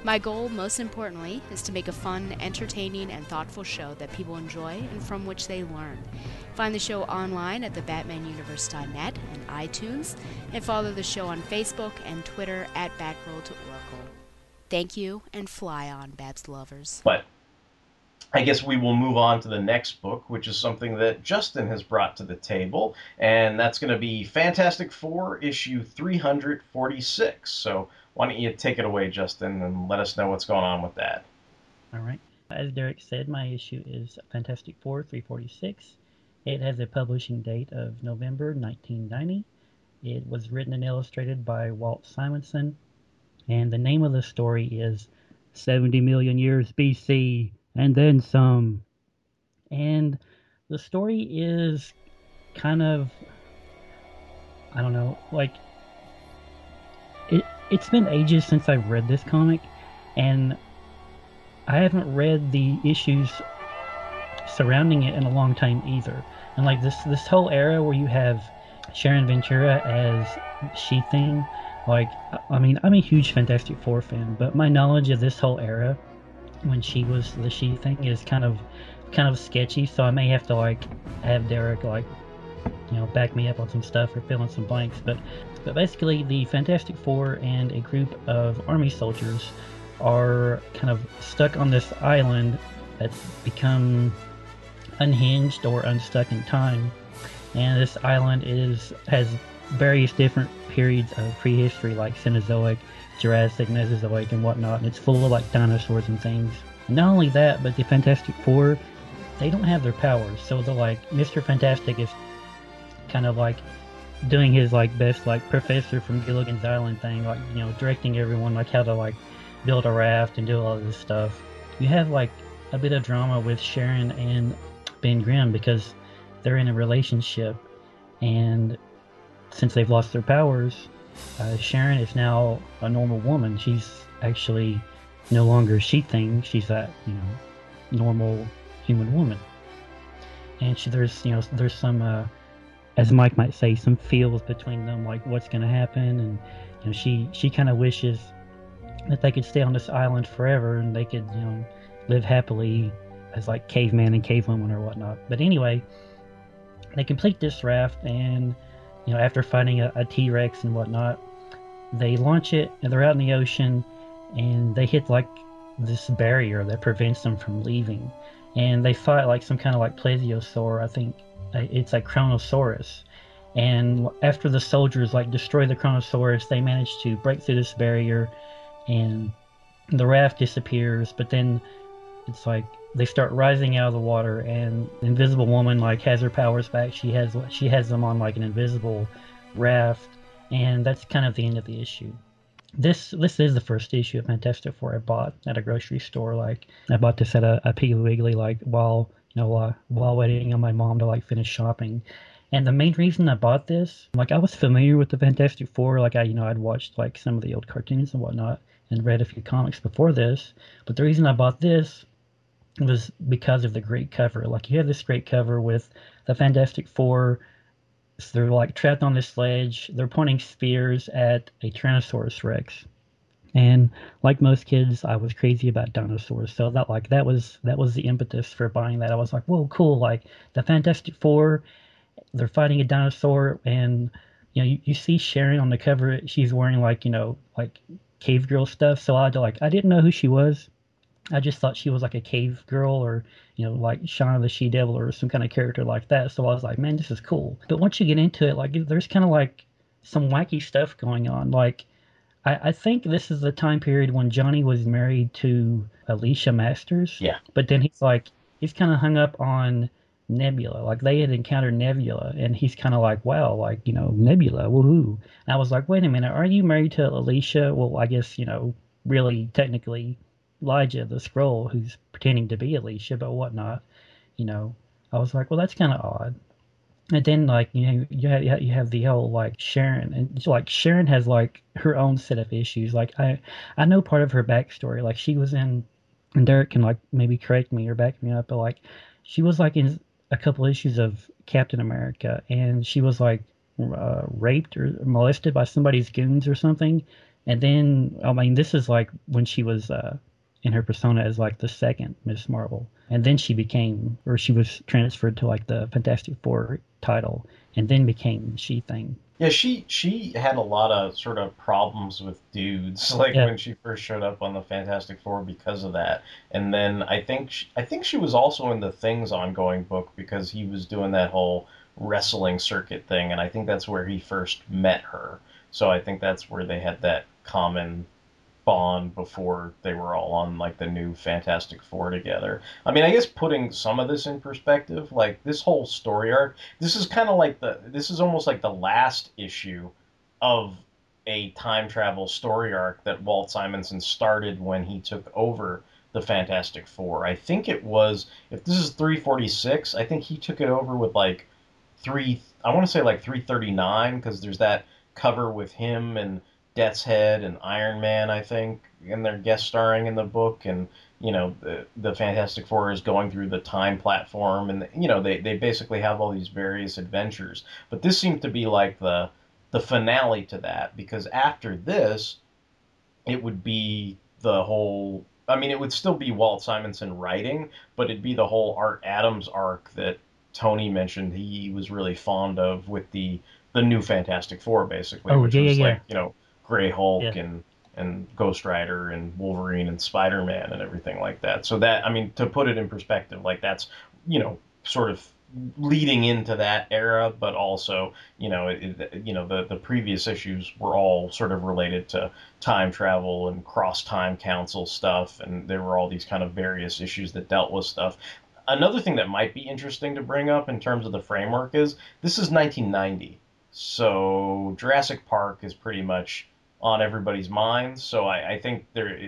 My goal, most importantly, is to make a fun, entertaining, and thoughtful show that people enjoy and from which they learn. Find the show online at thebatmanuniverse.net and iTunes, and follow the show on Facebook and Twitter at Batgirl to Oracle. Thank you, and fly on, Babs lovers. But I guess we will move on to the next book, which is something that Justin has brought to the table, and that's going to be Fantastic Four, issue 346. So why don't you take it away, Justin, and let us know what's going on with that? All right. As Derek said, my issue is Fantastic Four 346. It has a publishing date of November 1990. It was written and illustrated by Walt Simonson, and the name of the story is 70 million years BC and then some. And the story is kind of I don't know, like it it's been ages since I've read this comic and I haven't read the issues surrounding it in a long time either. And like this this whole era where you have Sharon Ventura as She Thing, like I mean I'm a huge Fantastic Four fan, but my knowledge of this whole era when she was the she thing is kind of kind of sketchy so i may have to like have derek like you know back me up on some stuff or fill in some blanks but but basically the fantastic four and a group of army soldiers are kind of stuck on this island that's become unhinged or unstuck in time and this island is has various different periods of prehistory like cenozoic Jurassic, Mesozoic, and whatnot, and it's full of like dinosaurs and things. Not only that, but the Fantastic Four, they don't have their powers. So the like Mr. Fantastic is kind of like doing his like best like professor from Gilligan's Island thing, like you know directing everyone like how to like build a raft and do all this stuff. You have like a bit of drama with Sharon and Ben Grimm because they're in a relationship and since they've lost their powers, uh, Sharon is now a normal woman. She's actually no longer she thing. She's that you know normal human woman. And she, there's you know there's some uh, as Mike might say some feels between them like what's going to happen and you know she she kind of wishes that they could stay on this island forever and they could you know live happily as like caveman and cavewoman or whatnot. But anyway, they complete this raft and you know after fighting a a T-Rex and whatnot, they launch it and they're out in the ocean and they hit like this barrier that prevents them from leaving. And they fight like some kind of like plesiosaur, I think it's like Kronosaurus. And after the soldiers like destroy the Kronosaurus, they manage to break through this barrier and the raft disappears, but then it's like they start rising out of the water and invisible woman like has her powers back. She has she has them on like an invisible raft and that's kind of the end of the issue. This this is the first issue of Fantastic Four I bought at a grocery store. Like I bought this at a, a Piggly Wiggly like while you know while, while waiting on my mom to like finish shopping. And the main reason I bought this, like I was familiar with the Fantastic Four, like I you know I'd watched like some of the old cartoons and whatnot and read a few comics before this. But the reason I bought this was because of the great cover. Like you have this great cover with the Fantastic Four. So they're like trapped on this ledge. They're pointing spears at a Tyrannosaurus Rex. And like most kids, I was crazy about dinosaurs. So that like that was that was the impetus for buying that. I was like, whoa, cool! Like the Fantastic Four, they're fighting a dinosaur, and you know you, you see Sharon on the cover. She's wearing like you know like cave girl stuff. So I like I didn't know who she was. I just thought she was like a cave girl or, you know, like Shanna the She Devil or some kind of character like that. So I was like, man, this is cool. But once you get into it, like there's kind of like some wacky stuff going on. Like I, I think this is the time period when Johnny was married to Alicia Masters. Yeah. But then he's like he's kind of hung up on Nebula. Like they had encountered Nebula, and he's kind of like, wow, like you know, Nebula, woohoo. And I was like, wait a minute, are you married to Alicia? Well, I guess you know, really, technically, Elijah the Skrull, who's pretending to be Alicia, but whatnot. You know, I was like, well, that's kind of odd. And then like you know you have you have the whole like Sharon and like Sharon has like her own set of issues. Like I I know part of her backstory. Like she was in and Derek can like maybe correct me or back me up, but like she was like in a couple issues of Captain America, and she was like uh, raped or molested by somebody's goons or something. And then, I mean, this is like when she was uh, in her persona as like the second Miss Marvel, and then she became, or she was transferred to like the Fantastic Four title, and then became She Thing. Yeah, she she had a lot of sort of problems with dudes, like Yeah. when she first showed up on the Fantastic Four because of that. And then I think she, I think she was also in the Things ongoing book because he was doing that whole wrestling circuit thing, and I think that's where he first met her. So I think that's where they had that common bond before they were all on like the new Fantastic Four together. I mean, I guess putting some of this in perspective, like this whole story arc, this is kind of like the this is almost like the last issue of a time travel story arc that Walt Simonson started when he took over the Fantastic Four. I think it was if this is 346, I think he took it over with like 3 I want to say like 339 because there's that cover with him and Death's Head and Iron Man, I think, and they're guest starring in the book. And you know, the, the Fantastic Four is going through the time platform, and you know, they they basically have all these various adventures. But this seemed to be like the the finale to that because after this, it would be the whole. I mean, it would still be Walt Simonson writing, but it'd be the whole Art Adams arc that Tony mentioned he was really fond of with the the new Fantastic Four, basically, Oh, which yeah, was yeah, like you know Gray Hulk Yeah. and and Ghost Rider and Wolverine and Spider Man and everything like that. So that I mean, to put it in perspective, like that's you know sort of leading into that era, but also you know it, it- you know the the previous issues were all sort of related to time travel and cross time council stuff, and there were all these kind of various issues that dealt with stuff. Another thing that might be interesting to bring up in terms of the framework is this is 1990, so Jurassic Park is pretty much on everybody's minds. So I, I think there,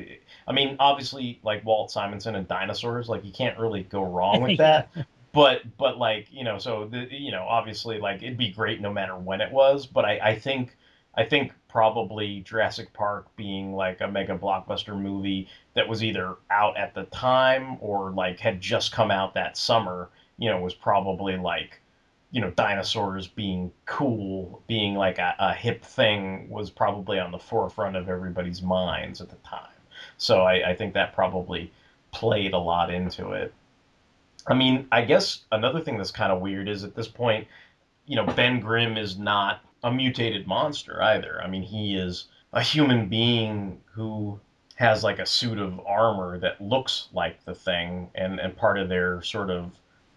I mean, obviously, like Walt Simonson and dinosaurs, like you can't really go wrong with that. but but like you know so the, you know obviously like it'd be great no matter when it was but i i think i think probably jurassic park being like a mega blockbuster movie that was either out at the time or like had just come out that summer you know was probably like you know dinosaurs being cool being like a, a hip thing was probably on the forefront of everybody's minds at the time so i, I think that probably played a lot into it I mean, I guess another thing that's kind of weird is at this point, you know, Ben Grimm is not a mutated monster either. I mean, he is a human being who has like a suit of armor that looks like the thing, and, and part of their sort of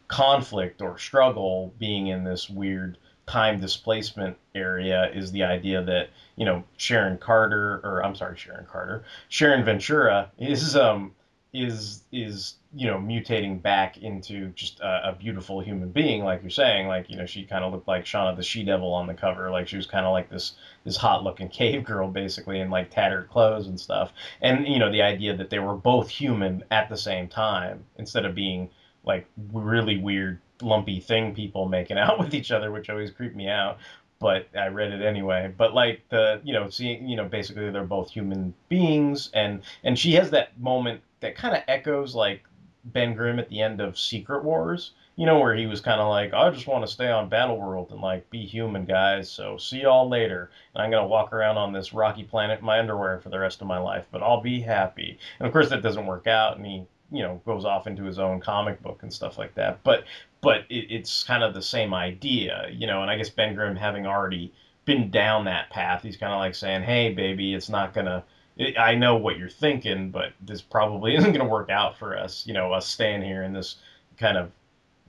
conflict or struggle being in this weird time displacement area is the idea that you know Sharon Carter or I'm sorry Sharon Carter Sharon Ventura is um is is you know mutating back into just a, a beautiful human being like you're saying. Like you know she kind of looked like Shanna the she devil on the cover. Like she was kind of like this this hot looking cave girl basically in like tattered clothes and stuff. And you know the idea that they were both human at the same time instead of being like really weird lumpy thing people making out with each other which always creeped me out but I read it anyway. But like the you know seeing you know basically they're both human beings and and she has that moment that kind of echoes like Ben Grimm at the end of Secret Wars. You know where he was kind of like, I just want to stay on Battleworld and like be human, guys. So see y'all later. And I'm gonna walk around on this rocky planet in my underwear for the rest of my life, but I'll be happy. And of course that doesn't work out, and he you know goes off into his own comic book and stuff like that. But but it, it's kind of the same idea, you know. And I guess Ben Grimm having already been down that path, he's kind of like saying, hey baby, it's not gonna I know what you're thinking, but this probably isn't going to work out for us. You know, us staying here in this kind of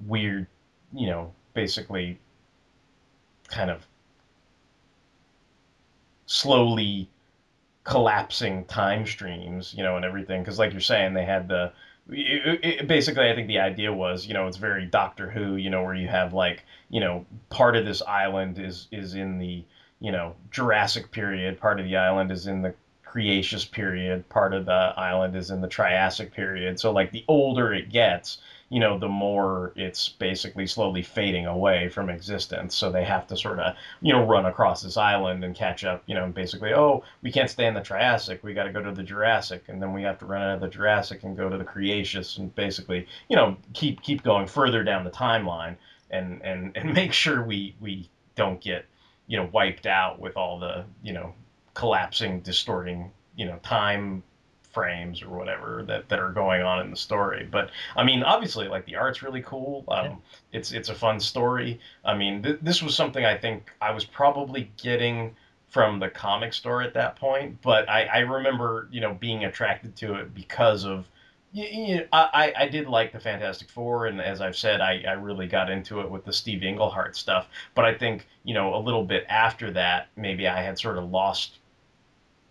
weird, you know, basically kind of slowly collapsing time streams, you know, and everything. Because, like you're saying, they had the it, it, basically, I think the idea was, you know, it's very Doctor Who, you know, where you have like, you know, part of this island is is in the, you know, Jurassic period, part of the island is in the Cretaceous period, part of the island is in the Triassic period. So like the older it gets, you know, the more it's basically slowly fading away from existence. So they have to sort of, you know, run across this island and catch up, you know, and basically, oh, we can't stay in the Triassic, we got to go to the Jurassic, and then we have to run out of the Jurassic and go to the Cretaceous, and basically, you know, keep keep going further down the timeline and and and make sure we we don't get, you know, wiped out with all the, you know, collapsing, distorting, you know, time frames or whatever that, that are going on in the story. But I mean, obviously, like the art's really cool. Um, yeah. It's it's a fun story. I mean, th- this was something I think I was probably getting from the comic store at that point, but I, I remember you know being attracted to it because of. You, you know, I, I did like the Fantastic Four, and as I've said, I, I really got into it with the Steve Englehart stuff. But I think, you know, a little bit after that, maybe I had sort of lost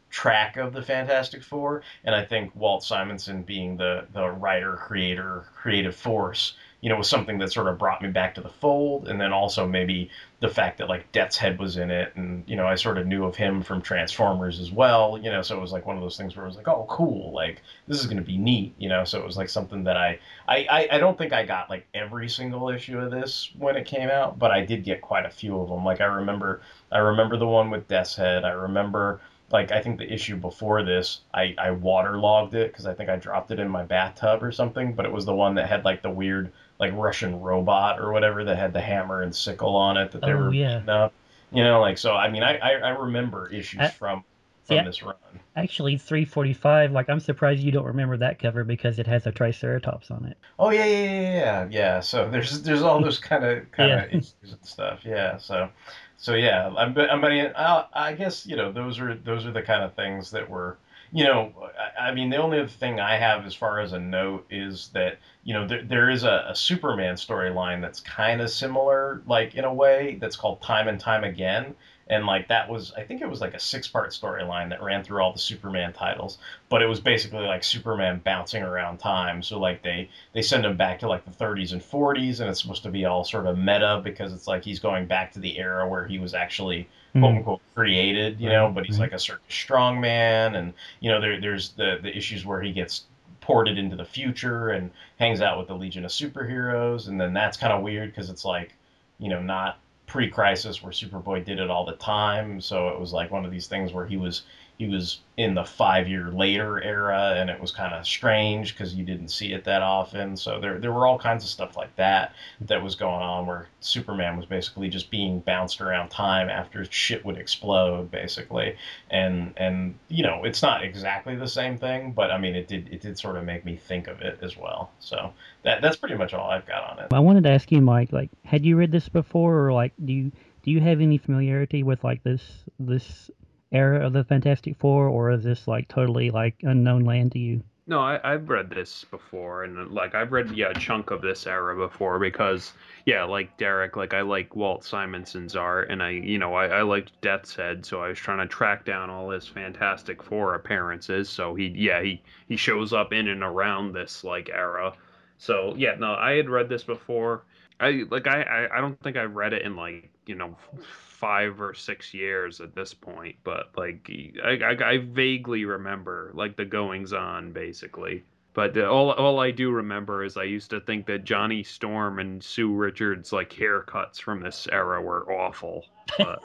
track of the Fantastic Four, and I think Walt Simonson being the the writer, creator, creative force, you know, was something that sort of brought me back to the fold, and then also maybe the fact that like Death's Head was in it, and you know, I sort of knew of him from Transformers as well, you know, so it was like one of those things where I was like, oh, cool, like this is to be neat, you know, so it was like something that I, I, I, I don't think I got like every single issue of this when it came out, but I did get quite a few of them. Like I remember, I remember the one with Death's Head, I remember like I think the issue before this, I I waterlogged it because I think I dropped it in my bathtub or something. But it was the one that had like the weird like Russian robot or whatever that had the hammer and sickle on it that they Oh, were yeah. beating up. You know, like so. I mean, I I, I remember issues I- from from Yeah. this run. Actually, 345. Like, I'm surprised you don't remember that cover because it has a Triceratops on it. Oh yeah, yeah, yeah, yeah, yeah. So there's there's all those kind of kind of Yeah. issues and stuff. Yeah. So so yeah. I'm, but- I mean, I, I guess you know those are those are the kind of things that were. You know, I, I mean, the only other thing I have as far as a note is that you know there, there is a, a Superman storyline that's kind of similar, like in a way, that's called Time and Time Again, and like that was I think it was like a six part storyline that ran through all the Superman titles, but it was basically like Superman bouncing around time. So like they they send him back to like the 30s and 40s, and it's supposed to be all sort of meta because it's like he's going back to the era where he was actually Hmm. quote unquote created, you know, but he's right. like a circus strongman, and you know there there's the the issues where he gets ported into the future and hangs out with the Legion of Superheroes, and then that's kind of weird because it's like, you know, not pre-crisis where Superboy did it all the time. So it was like one of these things where he was he was in the five year later era, and it was kind of strange because you didn't see it that often. So there there were all kinds of stuff like that that was going on where Superman was basically just being bounced around time after shit would explode, basically. And and you know it's not exactly the same thing, but I mean it did it did sort of make me think of it as well. So that that's pretty much all I've got on it. I wanted to ask you, Mike, like, had you read this before, or like, do you do you have any familiarity with like this this era of the Fantastic Four, or is this like totally like unknown land to you? No, I, I've read this before, and like I've read yeah a chunk of this era before because yeah, like Derek, like I like Walt Simonson's art, and I you know I, I liked Death's Head, so I was trying to track down all his Fantastic Four appearances. So he yeah he he shows up in and around this like era. So yeah, no, I had read this before. I like I I, I don't think I read it in like you know five or six years at this point, but like I, I, I vaguely remember like the goings on basically. But the, all all I do remember is I used to think that Johnny Storm and Sue Richards like haircuts from this era were awful, but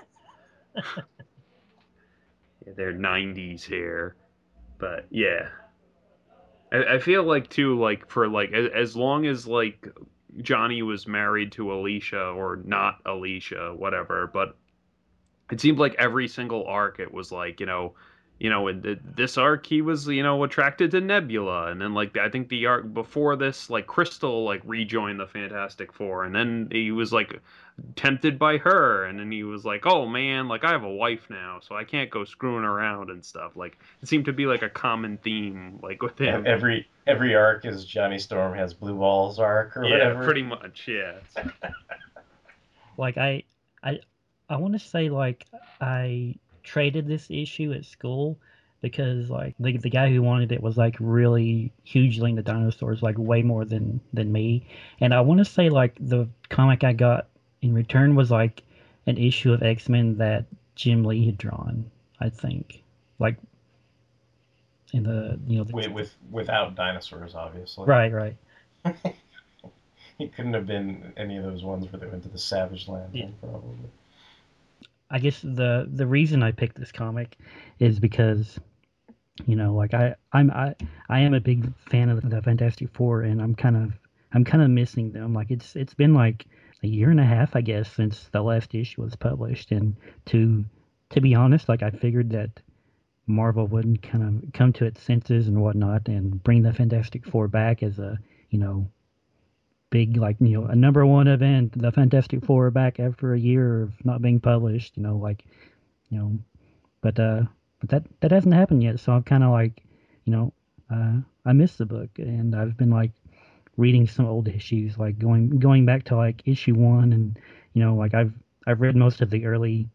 yeah, they're '90s hair. But yeah, I, I feel like too like for like as, as long as like Johnny was married to Alicia or not Alicia, whatever. But it seemed like every single arc, it was like you know, you know, in the, this arc he was you know attracted to Nebula, and then like I think the arc before this, like Crystal like rejoined the Fantastic Four, and then he was like tempted by her, and then he was like, oh man, like I have a wife now, so I can't go screwing around and stuff. Like it seemed to be like a common theme, like with him. Every every arc is Johnny Storm has blue balls arc or yeah, whatever. pretty much, yeah. like I I I want to say like I traded this issue at school because like the the guy who wanted it was like really hugely into dinosaurs, like way more than than me. And I want to say like the comic I got in return was like an issue of X Men that Jim Lee had drawn. I think like in the you know the, with, with without dinosaurs, obviously. right right. He couldn't have been any of those ones where they went to the Savage Land, Yeah. probably. I guess the the reason I picked this comic is because you know like I I'm I I am a big fan of the Fantastic Four and I'm kind of I'm kind of missing them. Like it's it's been like a year and a half I guess since the last issue was published. And to to be honest like I figured that Marvel wouldn't kind of come to its senses and whatnot and bring the Fantastic Four back as a you know big like you know a number one event the fantastic four back after a year of not being published you know like you know but uh but that that hasn't happened yet. So i'm kind of like you know uh i missed the book and i've been like reading some old issues like going going back to like issue one and you know like i've i've read most of the early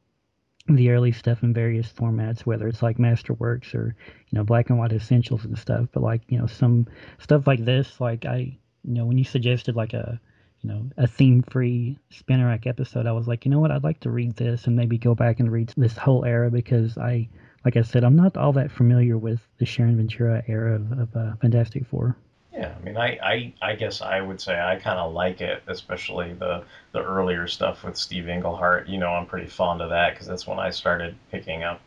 the early stuff in various formats whether it's like masterworks or you know black and white essentials and stuff. But like you know some stuff like this like i you know, when you suggested like a, you know, a theme-free Spinner Rack episode, I was like, you know what, I'd like to read this and maybe go back and read this whole era because I, like I said, I'm not all that familiar with the Sharon Ventura era of, of uh, Fantastic Four. Yeah, I mean, I, I, I guess I would say I kind of like it, especially the the earlier stuff with Steve Englehart. You know, I'm pretty fond of that because that's when I started picking up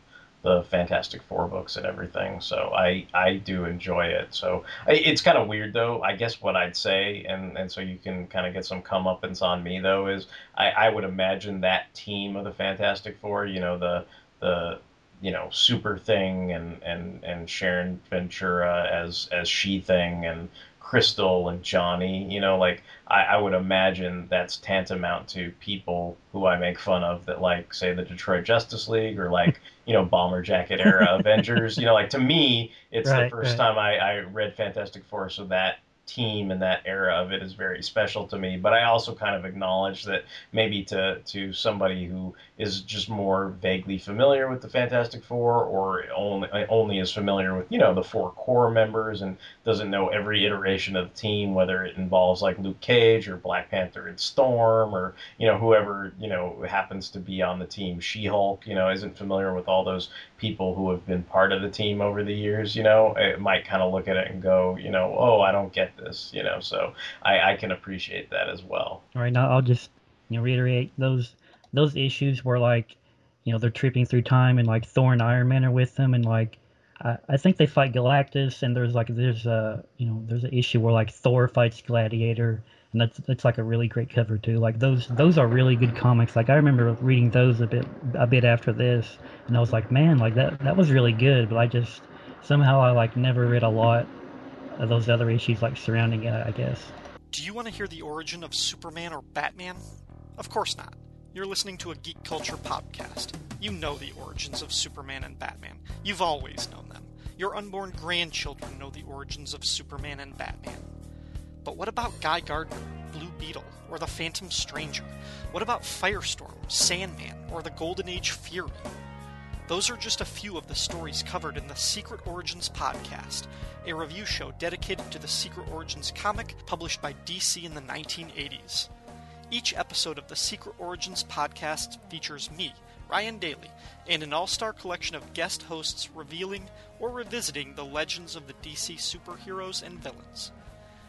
the Fantastic Four books and everything. So I I do enjoy it. So I, it's kind of weird though. I guess what I'd say, and and so you can kind of get some comeuppance on me though, is I I would imagine that team of the Fantastic Four. You know the the you know super thing and and and Sharon Ventura as as she thing and Crystal and Johnny, you know, like I, I would imagine that's tantamount to people who I make fun of that like say the Detroit Justice League or like, you know, bomber jacket era Avengers. You know, like to me, it's the first right. time I, I read Fantastic Four, so that team and that era of it is very special to me. But I also kind of acknowledge that maybe to to somebody who is just more vaguely familiar with the Fantastic Four or only only is familiar with you know the four core members and doesn't know every iteration of the team, whether it involves like Luke Cage or Black Panther and Storm or you know whoever you know happens to be on the team, She Hulk, you know, isn't familiar with all those people who have been part of the team over the years, you know, it might kind of look at it and go, you know, oh, I don't get this, you know. So I, I can appreciate that as well. All right, now I'll just you know reiterate those those issues where like you know they're tripping through time and like Thor and Iron Man are with them and like I, I think they fight Galactus and there's like there's a you know there's an issue where like Thor fights Gladiator and that's that's like a really great cover too. Like those those are really good comics. Like I remember reading those a bit a bit after this and I was like, man, like that that was really good, but I just somehow I like never read a lot of those other issues like surrounding it, I guess. Do you want to hear the origin of Superman or Batman? Of course not. You're listening to a geek culture podcast. You know the origins of Superman and Batman. You've always known them. Your unborn grandchildren know the origins of Superman and Batman. But what about Guy Gardner, Blue Beetle, or the Phantom Stranger? What about Firestorm, Sandman, or the Golden Age Fury? Those are just a few of the stories covered in the Secret Origins podcast, a review show dedicated to the Secret Origins comic published by DC in the 1980s. Each episode of the Secret Origins podcast features me, Ryan Daly, and an all star collection of guest hosts revealing or revisiting the legends of the DC superheroes and villains.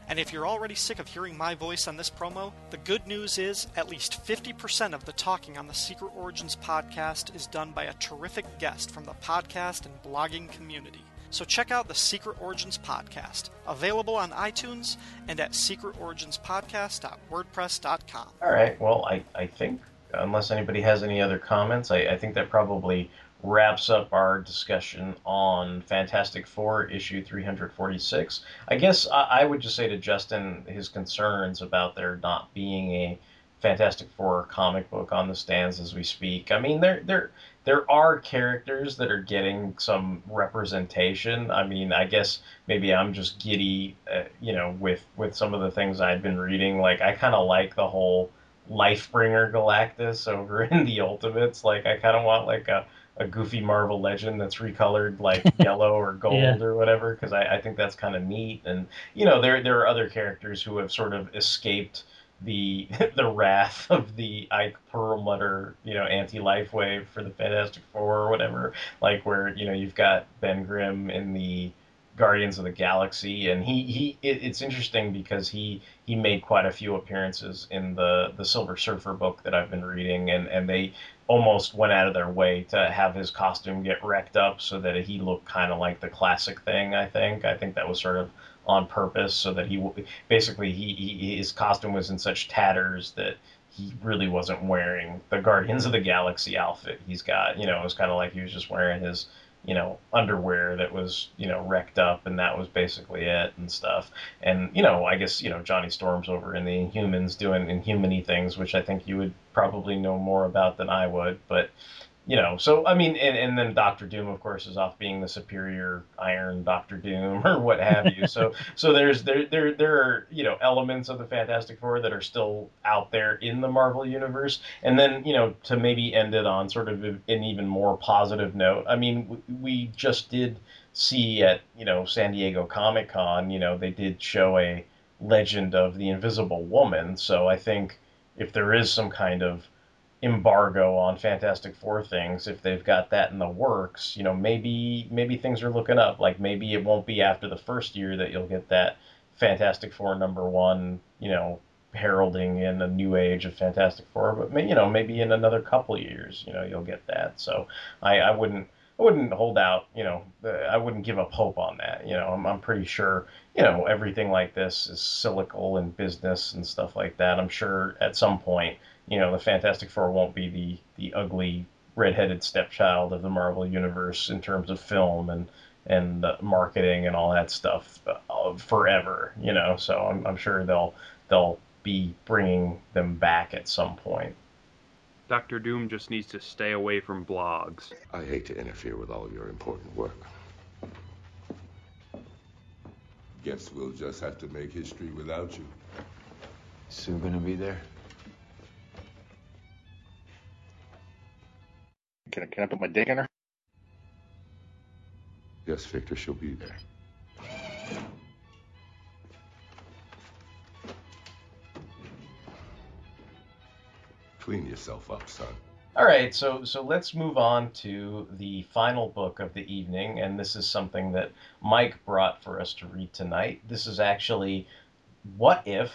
And if you're already sick of hearing my voice on this promo, the good news is at least 50% of the talking on the Secret Origins podcast is done by a terrific guest from the podcast and blogging community. So check out the Secret Origins podcast, available on iTunes and at secretoriginspodcast.wordpress.com. All right. Well, I, I think, unless anybody has any other comments, I, I think that probably wraps up our discussion on Fantastic Four issue 346. I guess I, I would just say to Justin his concerns about there not being a Fantastic Four comic book on the stands as we speak. I mean, there there there are characters that are getting some representation. I mean, I guess maybe I'm just giddy, uh, you know, with with some of the things I've been reading. Like I kind of like the whole Lifebringer Galactus over in the Ultimates. Like I kind of want like a a goofy Marvel legend that's recolored like yellow or gold Yeah. or whatever because I, I think that's kind of neat and you know there there are other characters who have sort of escaped the the wrath of the Ike Perlmutter you know anti life wave for the Fantastic Four or whatever like where you know you've got Ben Grimm in the Guardians of the Galaxy, and he he it, it's interesting because he he made quite a few appearances in the the Silver Surfer book that I've been reading, and and they almost went out of their way to have his costume get wrecked up so that he looked kind of like the classic thing. I think I think that was sort of on purpose so that he basically he, he his costume was in such tatters that he really wasn't wearing the Guardians of the Galaxy outfit he's got. You know, it was kind of like he was just wearing his you know underwear that was you know wrecked up and that was basically it and stuff and you know i guess you know johnny storm's over in the inhumans doing inhumany things which i think you would probably know more about than i would but you know so i mean and, and then dr doom of course is off being the superior iron dr doom or what have you. So so there's there there there are you know elements of the fantastic four that are still out there in the marvel universe. And then you know to maybe end it on sort of an even more positive note i mean we just did see at you know san diego comic con you know they did show a legend of the invisible woman. So i think if there is some kind of embargo on Fantastic Four things, if they've got that in the works, you know, maybe maybe things are looking up. Like maybe it won't be after the first year that you'll get that Fantastic Four number one, you know, heralding in a new age of Fantastic Four, but you know, maybe in another couple years, you know, you'll get that. So I, I wouldn't I wouldn't hold out, you know, I wouldn't give up hope on that. You know, I'm, I'm pretty sure, you know, everything like this is cyclical in business and stuff like that. I'm sure at some point, you know, the Fantastic Four won't be the, the ugly redheaded stepchild of the Marvel universe in terms of film and and uh, marketing and all that stuff uh, forever. You know, so I'm, I'm sure they'll they'll be bringing them back at some point. Doctor Doom just needs to stay away from blogs. I hate to interfere with all of your important work. Guess we'll just have to make history without you. Sue gonna be there? Can I, can I put my dick in her? Yes, Victor, she'll be there. Clean yourself up, son. All right, so so let's move on to the final book of the evening, and this is something that Mike brought for us to read tonight. This is actually What If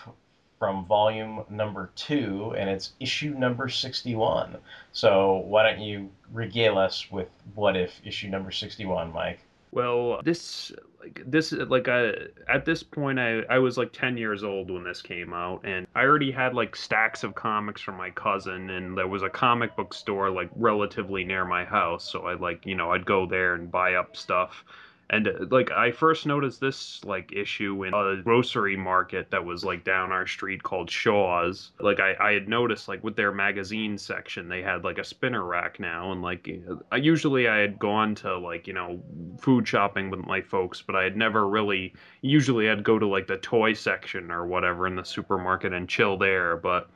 from volume number two, and it's issue number 61. So why don't you regale us with What If issue number 61, Mike? Well, this like this like I at this point I I was like 10 years old when this came out and I already had like stacks of comics from my cousin and there was a comic book store like relatively near my house so I like you know I'd go there and buy up stuff and uh, like I first noticed this like issue in a grocery market that was like down our street called Shaw's. Like I, I had noticed like with their magazine section they had like a spinner rack now and like I usually I had gone to like you know food shopping with my folks but I had never really usually I'd go to like the toy section or whatever in the supermarket and chill there but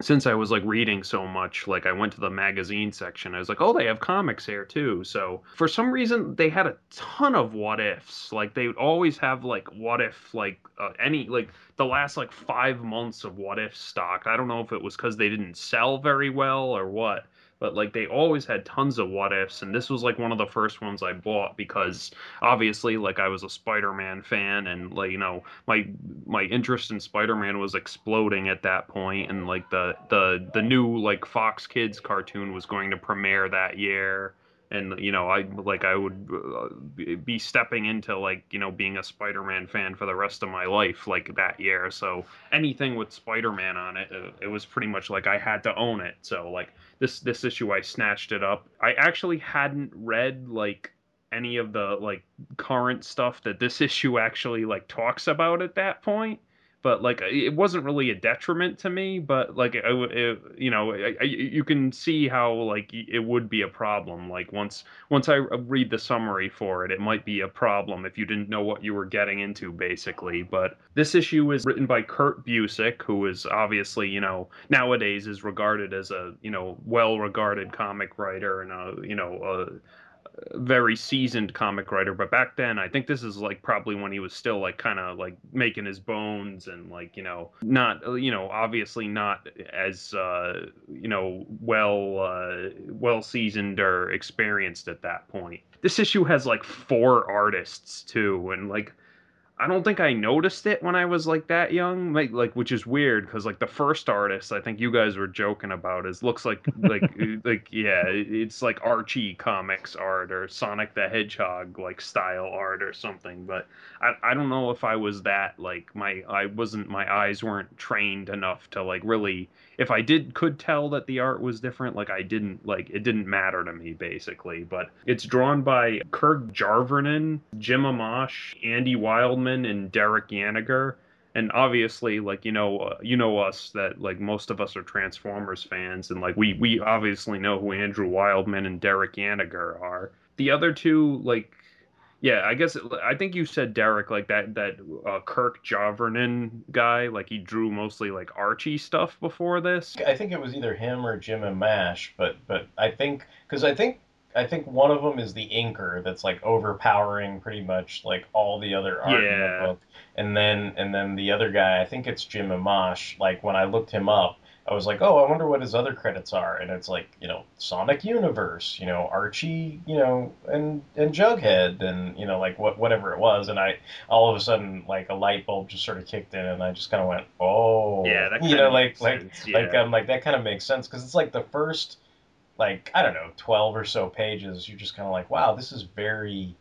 since I was like reading so much, like I went to the magazine section. I was like, oh, they have comics here too. So for some reason, they had a ton of what ifs. Like they would always have like what if, like uh, any, like the last like five months of what if stock. I don't know if it was because they didn't sell very well or what but like they always had tons of what ifs and this was like one of the first ones i bought because obviously like i was a spider-man fan and like you know my my interest in spider-man was exploding at that point and like the the the new like fox kids cartoon was going to premiere that year and you know i like i would uh, be stepping into like you know being a spider-man fan for the rest of my life like that year. So anything with spider-man on it uh, it was pretty much like i had to own it. So like this this issue i snatched it up. I actually hadn't read like any of the like current stuff that this issue actually like talks about at that point but like it wasn't really a detriment to me but like it, it, you know I, you can see how like it would be a problem like once once i read the summary for it it might be a problem if you didn't know what you were getting into basically but this issue is written by kurt busiek who is obviously you know nowadays is regarded as a you know well regarded comic writer and a you know a very seasoned comic writer but back then i think this is like probably when he was still like kind of like making his bones and like you know not you know obviously not as uh you know well uh well seasoned or experienced at that point. This issue has like four artists too and like I don't think I noticed it when I was like that young, like like which is weird because like the first artist I think you guys were joking about is looks like like like yeah it's like Archie comics art or Sonic the Hedgehog like style art or something, but I I don't know if I was that like my I wasn't my eyes weren't trained enough to like really if I did could tell that the art was different like I didn't like it didn't matter to me basically, but it's drawn by Kirk Jarvinen, Jim Amash, Andy Wildman and Derek Yaniger. And obviously, like you know, uh, you know us that like most of us are Transformers fans, and like we we obviously know who Andrew Wildman and Derek Yaniger are. The other two, like yeah, I guess I think you said Derek like that that uh, Kirk Jarvinen guy, like he drew mostly like Archie stuff before this. I think it was either him or Jim Amash, but but I think because I think I think one of them is the inker that's like overpowering pretty much like all the other art in Yeah. the book, and then and then the other guy I think it's Jim Amash. Like when I looked him up, I was like, oh, I wonder what his other credits are, and it's like you know Sonic Universe, you know Archie, you know and and Jughead, and you know like what whatever it was, and I all of a sudden like a light bulb just sort of kicked in, and I just kind of went, oh, Yeah, that you know like sense, like yeah. I'm like that kind of makes sense because it's like the first like I don't know, twelve or so pages, you're just kind of like, wow, this is very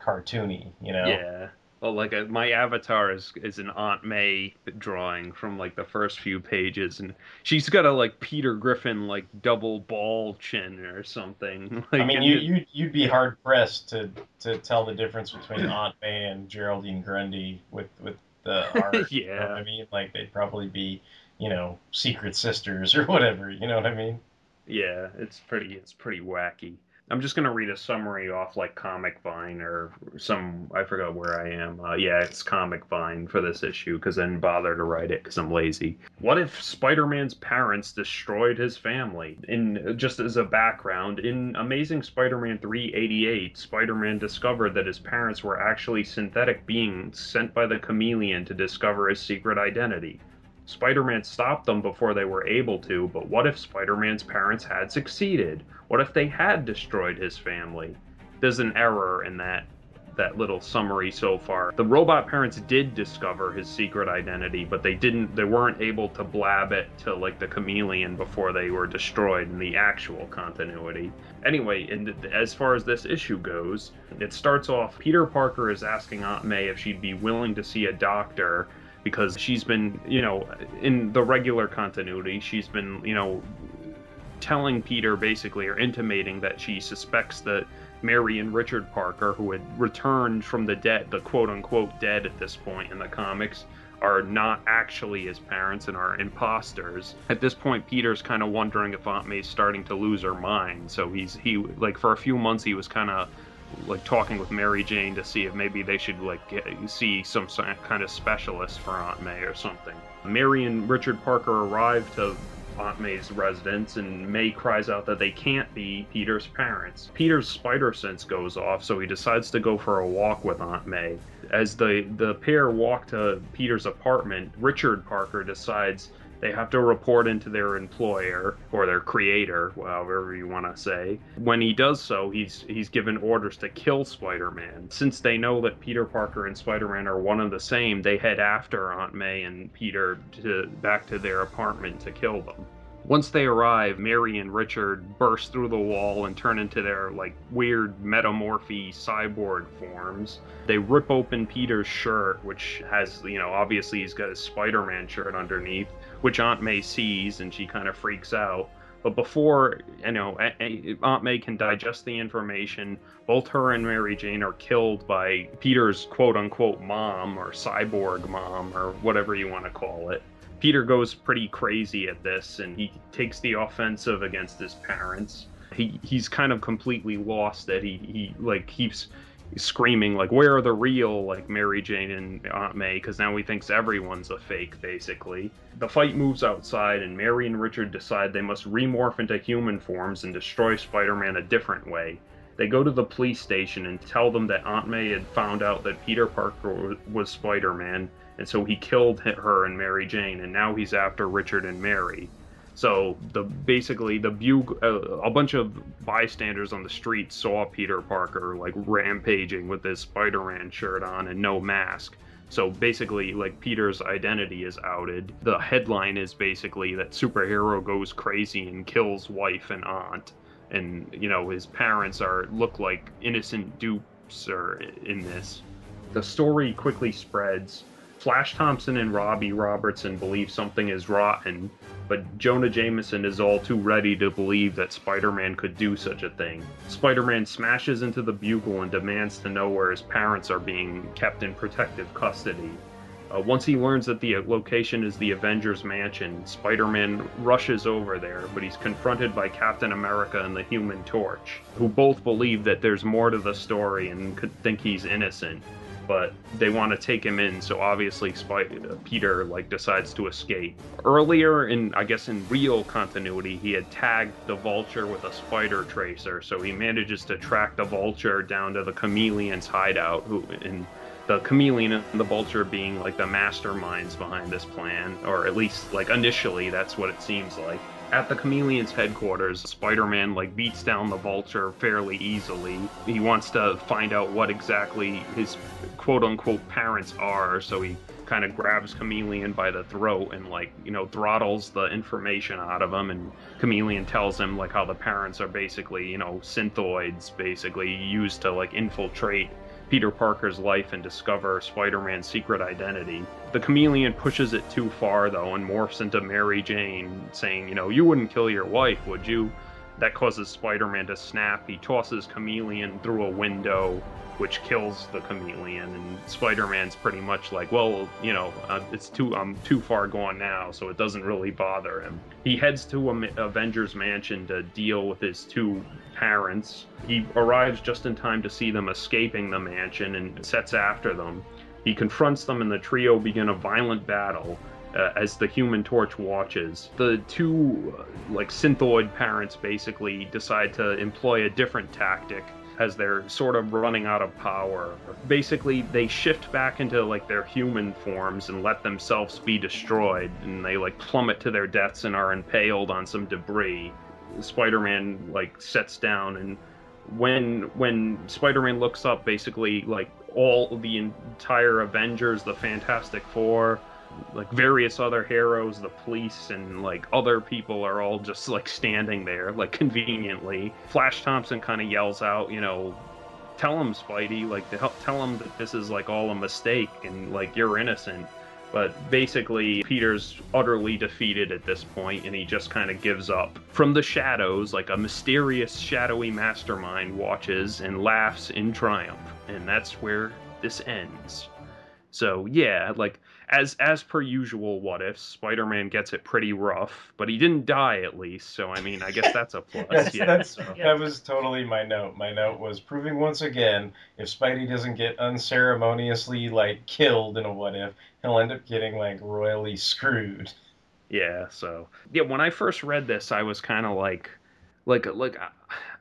cartoony, you know? Yeah. Well, like uh, my avatar is is an Aunt May drawing from like the first few pages, and she's got a like Peter Griffin like double ball chin or something. Like, I mean, you you you'd be hard pressed to to tell the difference between Aunt May and Geraldine Grundy with with the art. You know Yeah. I mean, like they'd probably be, you know, secret sisters or whatever. You know what I mean? Yeah, it's pretty it's pretty wacky. I'm just gonna read a summary off like Comic Vine or some I forgot where I am. Uh, yeah, it's Comic Vine for this issue because I didn't bother to write it because I'm lazy. What if Spider-Man's parents destroyed his family? In just as a background, in Amazing Spider-Man 388, Spider-Man discovered that his parents were actually synthetic beings sent by the Chameleon to discover his secret identity. Spider Man stopped them before they were able to, but what if Spider Man's parents had succeeded? What if they had destroyed his family? There's an error in that that little summary so far. The robot parents did discover his secret identity, but they didn't they weren't able to blab it to like the chameleon before they were destroyed in the actual continuity. Anyway, and as far as this issue goes, it starts off Peter Parker is asking Aunt May if she'd be willing to see a doctor because she's been, you know, in the regular continuity, she's been, you know, telling Peter basically or intimating that she suspects that Mary and Richard Parker, who had returned from the dead, the quote unquote dead at this point in the comics, are not actually his parents and are imposters. At this point, Peter's kind of wondering if Aunt May's starting to lose her mind. So he's he like for a few months he was kind of like talking with Mary Jane to see if maybe they should like get, see some kind of specialist for Aunt May or something. Mary and Richard Parker arrive to Aunt May's residence, and May cries out that they can't be Peter's parents. Peter's spider sense goes off, so he decides to go for a walk with Aunt May. As the, the pair walk to Peter's apartment, Richard Parker decides they have to report into their employer or their creator, however you want to say. When he does so, he's he's given orders to kill Spider-Man. Since they know that Peter Parker and Spider-Man are one and the same, they head after Aunt May and Peter to back to their apartment to kill them. Once they arrive, Mary and Richard burst through the wall and turn into their like weird metamorphy cyborg forms. They rip open Peter's shirt, which has, you know, obviously he's got his Spider-Man shirt underneath which Aunt May sees and she kind of freaks out. But before, you know, Aunt May can digest the information, both her and Mary Jane are killed by Peter's quote unquote mom or cyborg mom or whatever you want to call it. Peter goes pretty crazy at this and he takes the offensive against his parents. He he's kind of completely lost that he he like keeps screaming like where are the real like Mary Jane and Aunt May because now he thinks everyone's a fake basically. The fight moves outside and Mary and Richard decide they must remorph into human forms and destroy Spider-Man a different way. They go to the police station and tell them that Aunt May had found out that Peter Parker was Spider-Man and so he killed her and Mary Jane and now he's after Richard and Mary. So the basically the bug uh, a bunch of bystanders on the street saw Peter Parker like rampaging with his Spider-Man shirt on and no mask. So basically, like Peter's identity is outed. The headline is basically that superhero goes crazy and kills wife and aunt, and you know his parents are look like innocent dupes or in this. The story quickly spreads. Flash Thompson and Robbie Robertson believe something is rotten, but Jonah Jameson is all too ready to believe that Spider Man could do such a thing. Spider Man smashes into the bugle and demands to know where his parents are being kept in protective custody. Uh, once he learns that the location is the Avengers Mansion, Spider Man rushes over there, but he's confronted by Captain America and the Human Torch, who both believe that there's more to the story and could think he's innocent but they want to take him in so obviously uh, peter like decides to escape. Earlier in i guess in real continuity he had tagged the vulture with a spider tracer so he manages to track the vulture down to the chameleon's hideout who in the chameleon and the vulture being like the masterminds behind this plan or at least like initially that's what it seems like at the Chameleon's headquarters, Spider-Man like beats down the Vulture fairly easily. He wants to find out what exactly his quote-unquote parents are, so he kind of grabs Chameleon by the throat and like you know throttles the information out of him and Chameleon tells him like how the parents are basically you know synthoids basically used to like infiltrate Peter Parker's life and discover Spider Man's secret identity. The chameleon pushes it too far, though, and morphs into Mary Jane, saying, You know, you wouldn't kill your wife, would you? that causes Spider-Man to snap. He tosses Chameleon through a window, which kills the Chameleon, and Spider-Man's pretty much like, well, you know, uh, it's too I'm too far gone now, so it doesn't really bother him. He heads to Avengers Mansion to deal with his two parents. He arrives just in time to see them escaping the mansion and sets after them. He confronts them, and the trio begin a violent battle uh, as the Human Torch watches. The two, uh, like, synthoid parents basically decide to employ a different tactic as they're sort of running out of power. Basically, they shift back into like their human forms and let themselves be destroyed, and they like plummet to their deaths and are impaled on some debris. Spider-Man like sets down and when when Spider-Man looks up basically like all the entire Avengers, the Fantastic Four, like various other heroes, the police, and like other people are all just like standing there, like conveniently. Flash Thompson kind of yells out, you know, tell him, Spidey, like to help, tell him that this is like all a mistake and like you're innocent. But basically, Peter's utterly defeated at this point, and he just kind of gives up. From the shadows, like a mysterious, shadowy mastermind watches and laughs in triumph, and that's where this ends. So yeah, like as as per usual, what if Spider-Man gets it pretty rough, but he didn't die at least. So I mean, I guess that's a plus. that's, yeah, that's, so. that was totally my note. My note was proving once again if Spidey doesn't get unceremoniously like killed in a what if, he'll end up getting like royally screwed. Yeah. So yeah, when I first read this, I was kind of like, like like.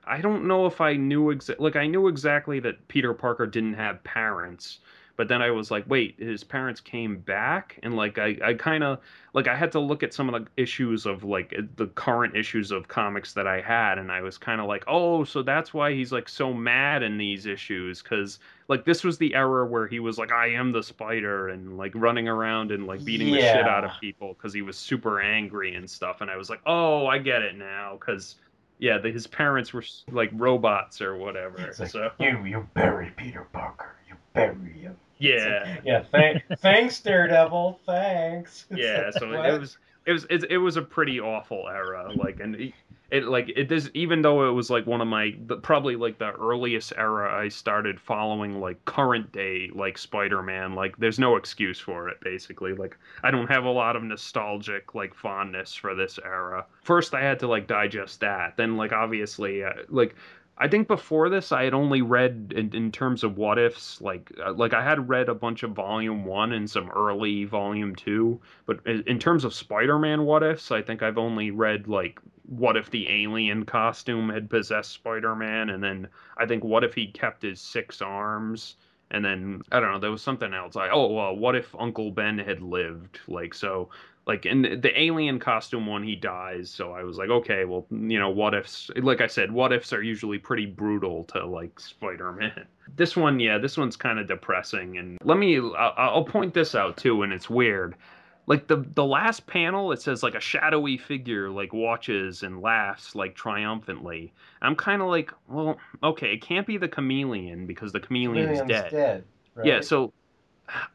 I don't know if I knew exa- like I knew exactly that Peter Parker didn't have parents, but then I was like, wait, his parents came back, and like I, I kind of like I had to look at some of the issues of like eh, the current issues of comics that I had, and I was kind of like, oh, so that's why he's like so mad in these issues, because like this was the era where he was like, I am the spider, and like running around and like beating the shit out of people because he was super angry and stuff, and I was like, oh, I get it now, because. Yeah, the, his parents were like robots or whatever. so You you bury Peter Parker. You bury him. Yeah, Yeah. Thank, thanks, Daredevil. Thanks. Yeah like, so what? it was it was it, it was a pretty awful era like and it, like it like it is even though it was like one of my probably like the earliest era i started following like current day like spider-man like there's no excuse for it basically like i don't have a lot of nostalgic like fondness for this era first i had to like digest that then like obviously uh, like I think before this, I had only read in, in terms of what ifs, like uh, like I had read a bunch of Volume One and some early Volume Two, but in, in terms of Spider-Man what ifs, I think I've only read like what if the alien costume had possessed Spider-Man, and then I think what if he kept his six arms, and then I don't know, there was something else. I oh, uh, what if Uncle Ben had lived? Like so, like in the, alien costume one, he dies. So I was like, okay, well, you know, what ifs? Like I said, what ifs are usually pretty brutal to like Spider-Man. This one, yeah, this one's kind of depressing. And let me, I'll, I'll point this out too, and it's weird. Like the the last panel, it says like a shadowy figure like watches and laughs like triumphantly. I'm kind of like, well, okay, it can't be the chameleon because the chameleon's Chameleon's dead. dead, Yeah, so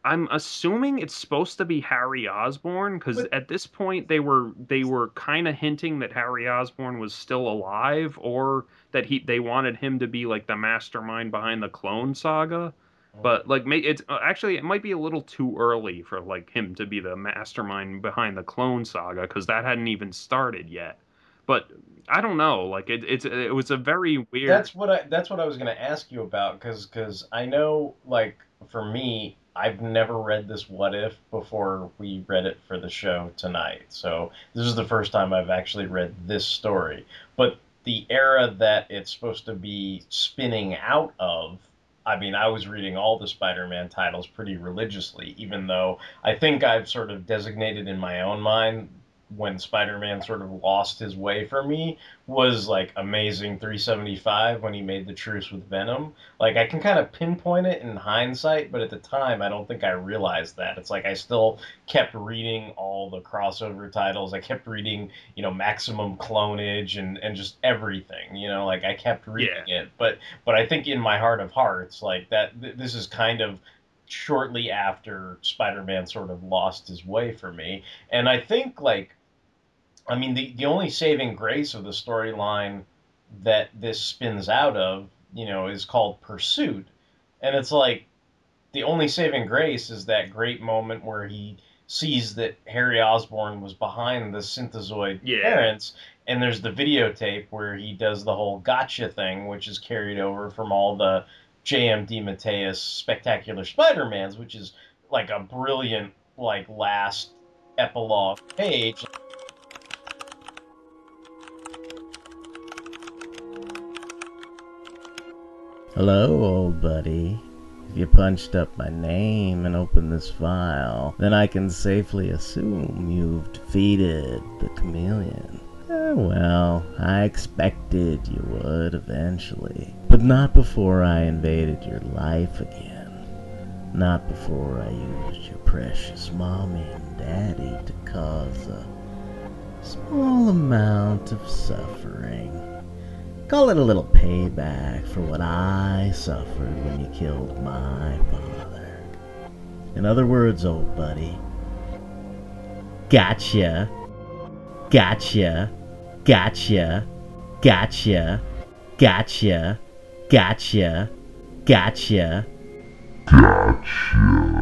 I'm assuming it's supposed to be Harry Osborn because at this point they were they were kind of hinting that Harry Osborn was still alive or that he they wanted him to be like the mastermind behind the Clone Saga. But like, may, it's uh, actually it might be a little too early for like him to be the mastermind behind the Clone Saga because that hadn't even started yet. But I don't know. Like it, it's it was a very weird. That's what I that's what I was going to ask you about cuz because I know like for me I've never read this what if before we read it for the show tonight. So this is the first time I've actually read this story. But the era that it's supposed to be spinning out of I mean, I was reading all the Spider-Man titles pretty religiously, even though I think I've sort of designated in my own mind when Spider-Man sort of lost his way for me was like Amazing 375 when he made the truce with Venom. Like I can kind of pinpoint it in hindsight, but at the time I don't think I realized that. It's like I still kept reading all the crossover titles. I kept reading, you know, Maximum Clonage and and just everything, you know, like I kept reading it. But but I think in my heart of hearts like that th- this is kind of shortly after Spider-Man sort of lost his way for me. And I think like I mean, the, the only saving grace of the storyline that this spins out of, you know, is called Pursuit. And it's like the only saving grace is that great moment where he sees that Harry Osborn was behind the synthezoid Yeah. parents, and there's the videotape where he does the whole gotcha thing, which is carried over from all the J.M. DeMatteis Spectacular Spider-Mans, which is like a brilliant, like, last epilogue page. Hello, old buddy. If you punched up my name and opened this file, then I can safely assume you've defeated the chameleon. Eh, well, I expected you would eventually. But not before I invaded your life again. Not before I used your precious mommy and daddy to cause a small amount of suffering. Call it a little payback for what I suffered when you killed my father. In other words, old buddy, gotcha, gotcha, gotcha, gotcha, gotcha, gotcha, gotcha, gotcha.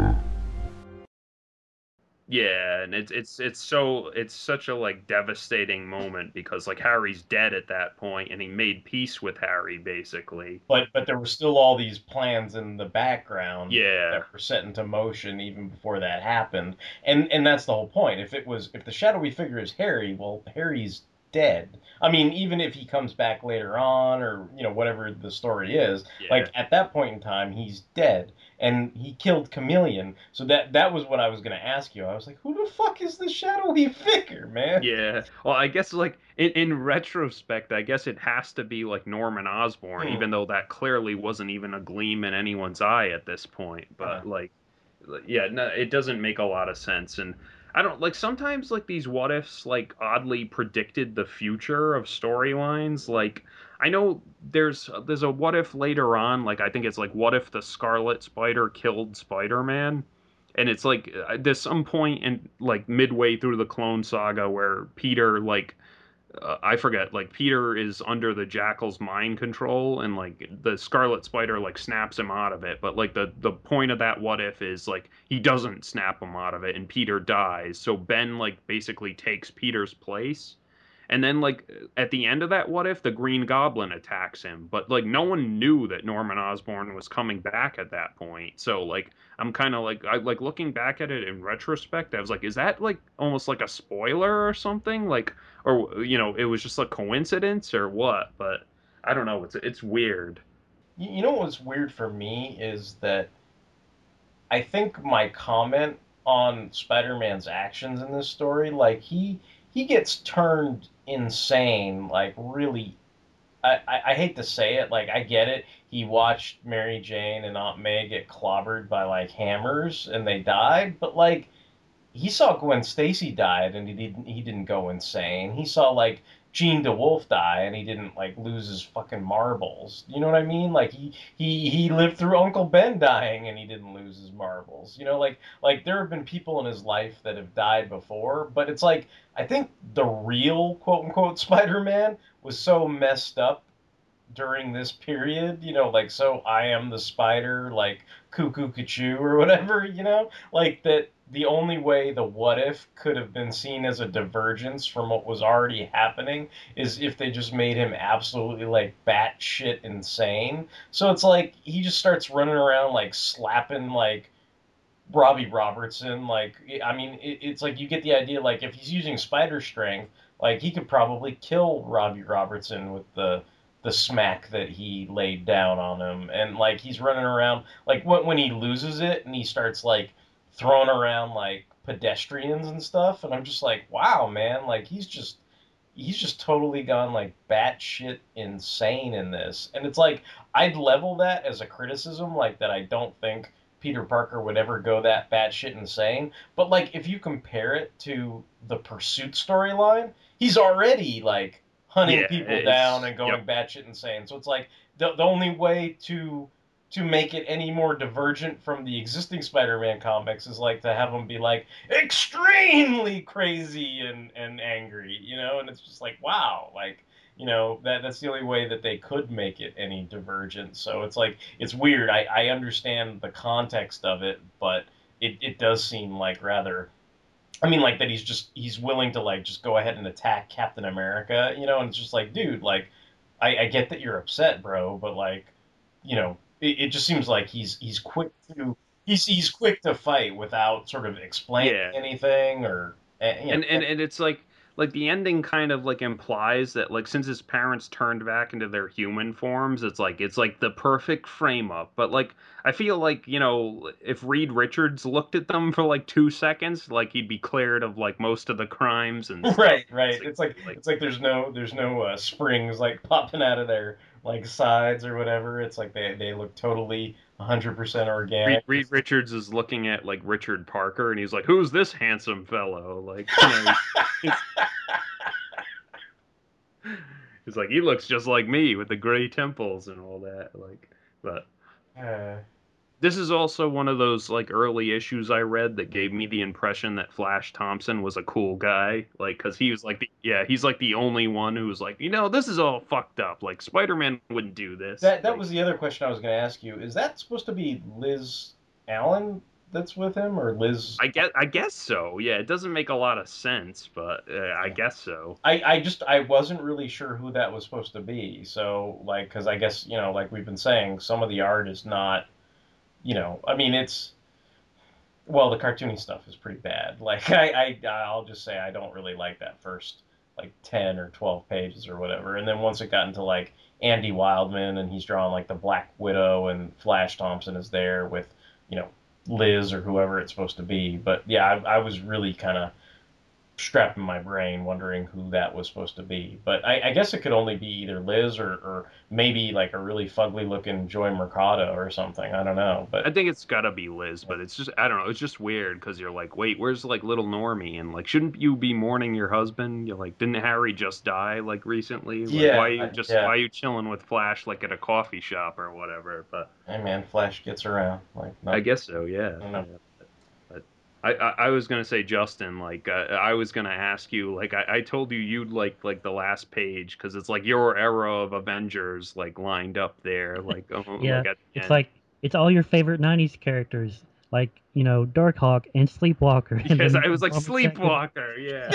Yeah, and it's it's it's so it's such a like devastating moment because like Harry's dead at that point and he made peace with Harry basically. But but there were still all these plans in the background Yeah. that were set into motion even before that happened. And and that's the whole point. If it was if the shadowy figure is Harry, well Harry's dead. I mean, even if he comes back later on or, you know, whatever the story is, like at that point in time he's dead. And he killed Chameleon. So that that was what I was gonna ask you. I was like, who the fuck is the shadowy figure, man? Yeah. Well, I guess like in, in retrospect, I guess it has to be like Norman Osborn, Hmm. even though that clearly wasn't even a gleam in anyone's eye at this point. But Uh-huh. like, like, yeah, no, it doesn't make a lot of sense. And I don't like sometimes like these what ifs like oddly predicted the future of storylines. Like I know there's there's a what if later on. Like I think it's like what if the Scarlet Spider killed Spider Man. And it's like uh, there's some point in like midway through the Clone Saga where Peter like uh, I forget like Peter is under the Jackal's mind control and like the Scarlet Spider like snaps him out of it. But like the the point of that what if is like he doesn't snap him out of it and Peter dies. So Ben like basically takes Peter's place. And then like at the end of that what if the Green Goblin attacks him, but like no one knew that Norman Osborn was coming back at that point. So like I'm kind of like I like looking back at it in retrospect, I was like is that like almost like a spoiler or something? Like or you know, it was just a coincidence or what? But I don't know, it's it's weird. You know what's weird for me is that I think my comment on Spider-Man's actions in this story, like he he gets turned insane, like really. I, I, I hate to say it, like I get it. He watched Mary Jane and Aunt May get clobbered by like hammers and they died, but like he saw Gwen Stacy died and he didn't he didn't go insane. He saw like Jean DeWolff die and he didn't like lose his fucking marbles. You know what I mean? Like he he he lived through Uncle Ben dying and he didn't lose his marbles. You know, like like there have been people in his life that have died before, but it's like I think the real quote unquote Spider-Man was so messed up during this period, you know, like so I am the spider, like cuckoo cuckoo or whatever, you know, like that the only way the what if could have been seen as a divergence from what was already happening is if they just made him absolutely like batshit insane. So it's like he just starts running around like slapping like Robbie Robertson. Like I mean, it, it's like you get the idea. Like if he's using spider strength, like he could probably kill Robbie Robertson with the the smack that he laid down on him, and like he's running around like when when he loses it and he starts like throwing around like pedestrians and stuff, and I'm just like, wow, man, like he's just he's just totally gone like batshit insane in this, and it's like I'd level that as a criticism, like that I don't think Peter Parker would ever go that batshit insane. But like if you compare it to the Pursuit storyline, he's already like hunting Yeah, people down and going yep. batshit insane. So it's like the the only way to to make it any more divergent from the existing Spider-Man comics is like to have him be like extremely crazy and and angry, you know, and it's just like wow, like you know that that's the only way that they could make it any divergent. So it's like it's weird. I I understand the context of it, but it it does seem like rather I mean, like that he's just he's willing to like just go ahead and attack Captain America, you know, and it's just like, dude, like, I, I get that you're upset, bro, but like, you know, it, it just seems like he's he's quick to he's he's quick to fight without sort of explaining Yeah. anything or eh, you know, and, and and it's like like the ending kind of like implies that like since his parents turned back into their human forms it's like it's like the perfect frame up. But like i feel like you know if reed richards looked at them for like two seconds like he'd be cleared of like most of the crimes and stuff. right right. It's like it's like there's no there's no uh, springs like popping out of their like sides or whatever. It's like they they look totally 100% Reed, organic Reed Richards is looking at like Richard Parker, and he's like, "Who's this handsome fellow?" Like, you know, he's, he's like, "He looks just like me with the gray temples and all that." Like, but Uh, this is also one of those like early issues I read that gave me the impression that Flash Thompson was a cool guy, like because he was like the yeah he's like the only one who was like you know this is all fucked up like Spider Man wouldn't do this. That that was the other question I was going to ask you. Is that supposed to be Liz Allen that's with him, or Liz? I guess I guess so. Yeah, it doesn't make a lot of sense, but uh, I guess so. I, I just I wasn't really sure who that was supposed to be. So like, because I guess you know, like we've been saying, some of the art is not, you know, I mean it's, well, the cartoony stuff is pretty bad. Like I, I I'll just say I don't really like that first like ten or twelve pages or whatever, and then once it got into like Andy Wildman and he's drawing like the Black Widow and Flash Thompson is there with you know Liz or whoever it's supposed to be. But yeah, I, I was really kind of strapped in my brain wondering who that was supposed to be. But I, I guess it could only be either Liz or, or maybe like a really fugly looking Joy Mercado or something. I don't know. But I think it's gotta be Liz, but it's just I don't know. It's just weird because you're like, wait, where's like little Normie? And like, shouldn't you be mourning your husband? You're like, didn't Harry just die like recently? Like, Yeah, Why are you just yeah. why are you chilling with Flash like at a coffee shop or whatever? But hey man, Flash gets around. Like no, I guess so. Yeah. I don't know. But I, I, I was gonna say Justin, like uh, I was gonna ask you, like I, I told you you'd like like the last page because it's like your era of Avengers like lined up there, like oh, Yeah, like it's like it's all your favorite '90s characters, like you know Darkhawk and Sleepwalker. and Yes, then I was like Sleepwalker. Yeah,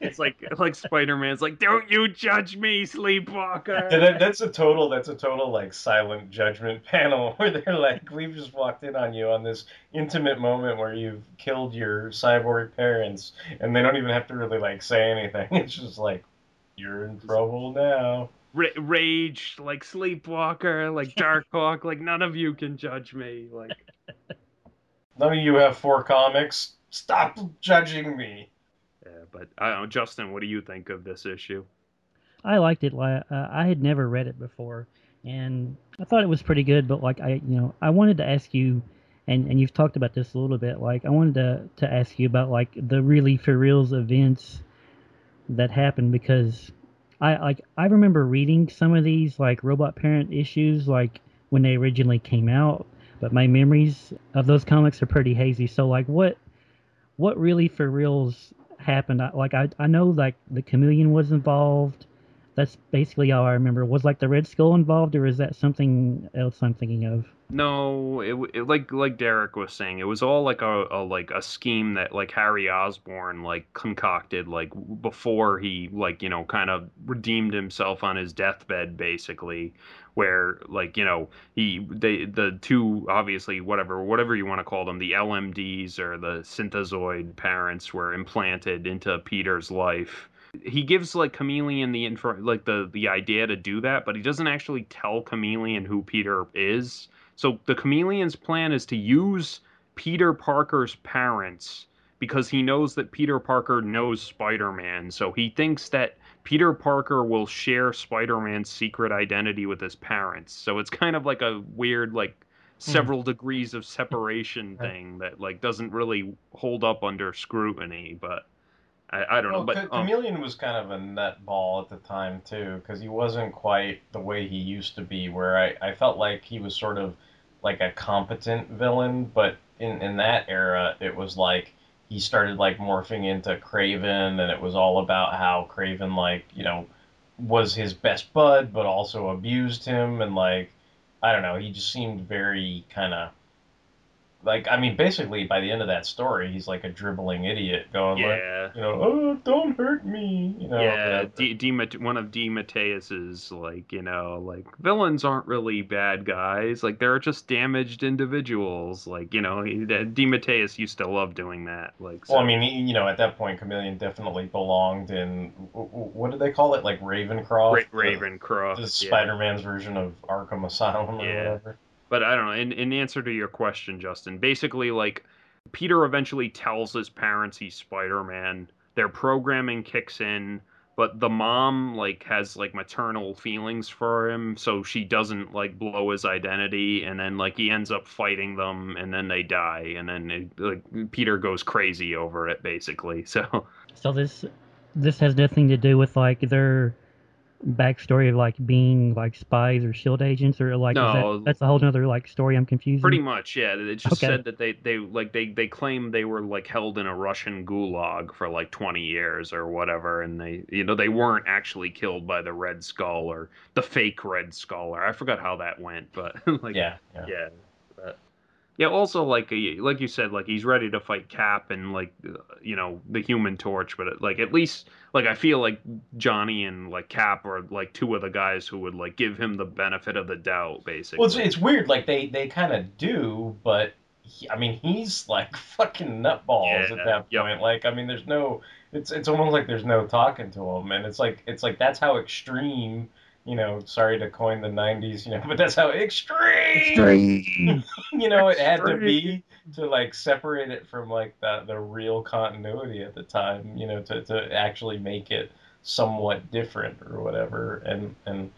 it's like like Spider Man's like, don't you judge me, Sleepwalker. Yeah, that, that's a total. That's a total like silent judgment panel where they're like, "We've just walked in on you on this intimate moment where you've killed your cyborg parents, and they don't even have to really like say anything. It's just like, you're in trouble now." Ra- Rage, like Sleepwalker, like Darkhawk, like none of you can judge me. Like None of you have four comics. Stop judging me. Yeah, but I don't know, Justin, what do you think of this issue? I liked it. Like uh, I had never read it before, and I thought it was pretty good. But like I, you know, I wanted to ask you, and and you've talked about this a little bit. Like I wanted to to ask you about like the really for reals events that happened because I like I remember reading some of these like robot parent issues like when they originally came out, but my memories of those comics are pretty hazy. So like what what really for reals happened? I, like I I know like the chameleon was involved. That's basically all I remember. Was like the Red Skull involved, or is that something else I'm thinking of? No, it, it like like Derek was saying, it was all like a, a like a scheme that like Harry Osborn like concocted like before he like you know kind of redeemed himself on his deathbed basically, where like you know he they the two obviously whatever whatever you want to call them the LMDs or the synthezoid parents were implanted into Peter's life. He gives like chameleon the info like the the idea to do that but he doesn't actually tell chameleon who peter is. So the chameleon's plan is to use peter parker's parents because he knows that peter parker knows spider-man. So he thinks that peter parker will share spider-man's secret identity with his parents so it's kind of like a weird like several degrees of separation thing that like doesn't really hold up under scrutiny but I, I don't know, but Ch- um, Chameleon was kind of a nutball at the time too, because he wasn't quite the way he used to be. Where I, I felt like he was sort of like a competent villain, but in in that era, it was like he started like morphing into Kraven, and it was all about how Kraven like you know was his best bud, but also abused him, and like I don't know, he just seemed very kind of like I mean, basically by the end of that story, he's like a dribbling idiot going Yeah. like, you know, oh, don't hurt me, you know. yeah, but- D, D, one of DeMatteis's like you know like villains aren't really bad guys like they're just damaged individuals like you know he, DeMatteis used to love doing that like so, Well, I mean, he- you know, at that point, Chameleon definitely belonged in what do they call it, like Ravencroft, Ra- Ravencroft, the, yeah. Spider-Man's version of Arkham Asylum or Yeah. whatever. But I don't know. In, in answer to your question, Justin, basically, like, Peter eventually tells his parents he's Spider Man. Their programming kicks in, but the mom, like, has, like, maternal feelings for him, so she doesn't, like, blow his identity, and then, like, he ends up fighting them, and then they die, and then, it, like, Peter goes crazy over it, basically. So, So this this has nothing to do with like their backstory of like being like spies or shield agents or like is No. that, that's a whole other like story I'm confused. Pretty much, yeah. It just Okay. said that they, they like they they claim they were like held in a Russian gulag for like 20 years or whatever, and they you know they weren't actually killed by the Red Skull or the fake Red Skull or I forgot how that went, but like Yeah, yeah. yeah. Yeah, also like uh, like you said, like he's ready to fight Cap and like uh, you know the Human Torch, but like at least like I feel like Johnny and like Cap are like two of the guys who would like give him the benefit of the doubt, basically. Well, it's, it's weird. Like they they kind of do, but he, I mean, he's like fucking nutballs Yeah, at that point. Like, I mean, there's no. It's it's almost like there's no talking to him, and it's like it's like that's how extreme. You know, sorry to coin the '90s, you know, but that's how extreme. you know, it had to be to like separate it from like the the real continuity at the time. You know, to to actually make it somewhat different or whatever. And and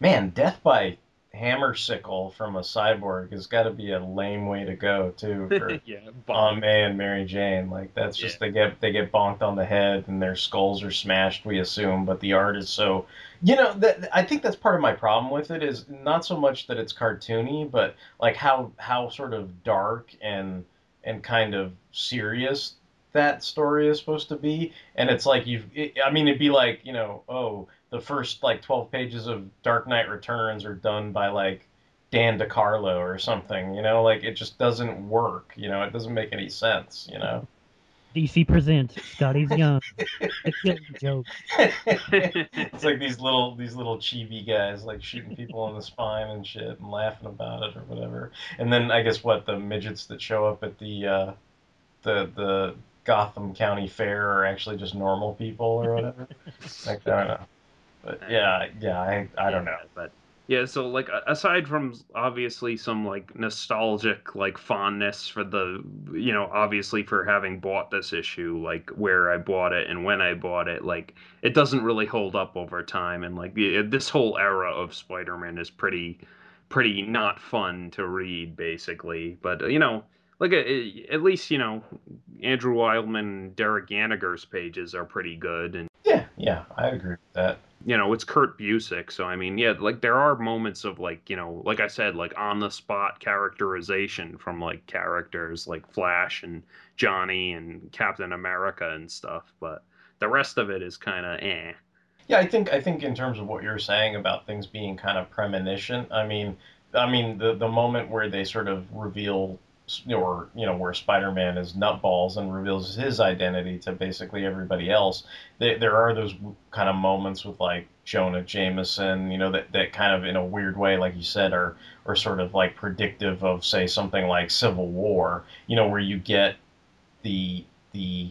man, death by hammer sickle from a cyborg has got to be a lame way to go too for yeah, Aunt May and Mary Jane. Like that's just they get they get bonked on the head and their skulls are smashed. We assume, but the art is so. You know, that I think that's part of my problem with it is not so much that it's cartoony, but like how how sort of dark and and kind of serious that story is supposed to be. And it's like you've, it, I mean, it'd be like you know, oh, the first like twelve pages of Dark Knight Returns are done by like Dan DeCarlo or something. You know, like it just doesn't work. You know, it doesn't make any sense. You know. DC presents Skottie's Young. the killing joke. it's like these little these little chibi guys like shooting people in the spine and shit and laughing about it or whatever. And then I guess what the midgets that show up at the uh, the the Gotham County Fair are actually just normal people or whatever. like I don't know. But uh, yeah, yeah, I I don't know. But yeah, so like aside from obviously some like nostalgic like fondness for the you know obviously for having bought this issue like where I bought it and when I bought it like it doesn't really hold up over time and like this whole era of Spider-Man is pretty pretty not fun to read basically but you know like at least you know Andrew Wildman and Derek Ganager's pages are pretty good and Yeah, yeah, I agree with that. You know, it's Kurt Busiek, so I mean, yeah, like there are moments of like, you know, like I said, like on the spot characterization from like characters like Flash and Johnny and Captain America and stuff, but the rest of it is kind of eh. Yeah, I think I think in terms of what you're saying about things being kind of premonition, I mean, I mean the the moment where they sort of reveal or you know where Spider-Man is nutballs and reveals his identity to basically everybody else. There there are those kind of moments with like Jonah Jameson, you know, that, that kind of in a weird way, like you said, are are sort of like predictive of say something like Civil War, you know, where you get the the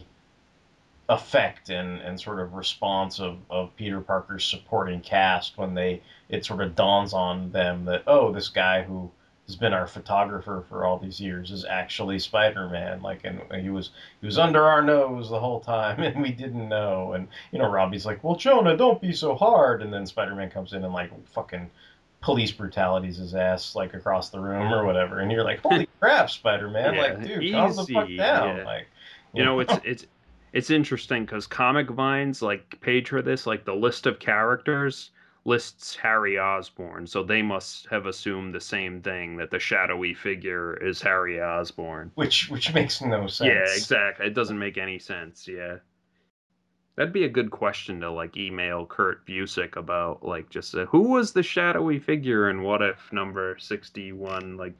effect and, and sort of response of, of Peter Parker's supporting cast when they it sort of dawns on them that oh this guy who has been our photographer for all these years is actually Spider-Man like and he was he was under our nose the whole time and we didn't know and you know Robbie's like well Jonah don't be so hard and then Spider-Man comes in and like fucking police brutalities his ass like across the room or whatever and you're like holy crap Spider-Man Yeah, like dude calm the fuck down yeah. like You know, it's it's it's interesting because Comic Vine's like page for this like the list of characters lists Harry Osborn, so they must have assumed the same thing that the shadowy figure is Harry Osborn. Which which makes no sense. Yeah, exactly. It doesn't make any sense. Yeah. That'd be a good question to like email Kurt Busiek about like just uh, who was the shadowy figure in What If number 61 like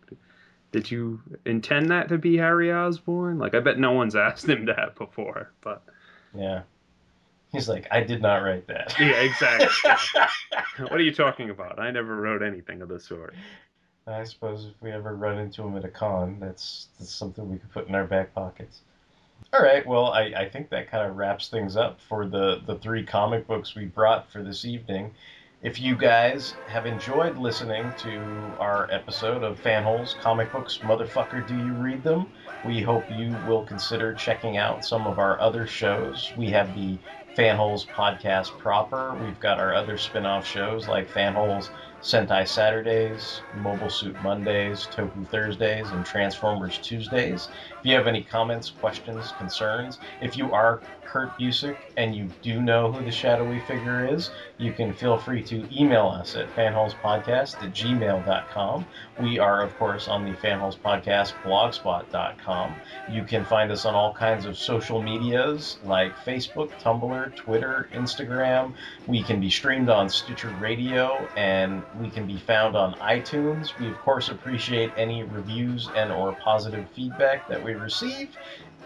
did you intend that to be Harry Osborn? Like I bet no one's asked him that before, but Yeah. He's like, I did not write that. yeah, exactly. what are you talking about? I never wrote anything of the sort. I suppose if we ever run into him at a con, that's, that's something we could put in our back pockets. All right, well, I, I think that kind of wraps things up for the, the three comic books we brought for this evening. If you guys have enjoyed listening to our episode of Fanholes Comic Books, Motherfucker, Do You Read Them? We hope you will consider checking out some of our other shows. We have the Fanholes podcast proper. We've got our other spin off shows like Fanholes Sentai Saturdays, Mobile Suit Mondays, Toku Thursdays, and Transformers Tuesdays. If you have any comments, questions, concerns, if you are Kurt Busiek and you do know who the shadowy figure is, you can feel free to email us at fanholespodcast at gmail.com. We are, of course, on the Fanholes Podcast blogspot.com. You can find us on all kinds of social medias like Facebook, Tumblr, Twitter, Instagram. We can be streamed on Stitcher Radio and we can be found on iTunes. We, of course, appreciate any reviews and or positive feedback that we receive.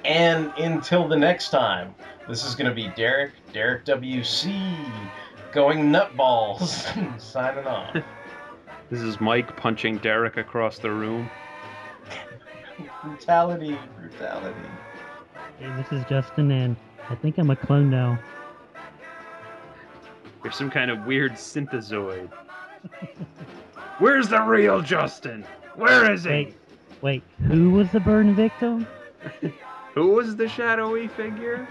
And until the next time, this is going to be Derek, Derek WC, going nutballs, signing off. This is Mike punching Derek across the room. brutality, brutality. Hey, this is Justin, and I think I'm a clone now. You're some kind of weird synthezoid. Where's the real Justin? Where is he? Wait, wait, who was the burn victim? Who was the shadowy figure?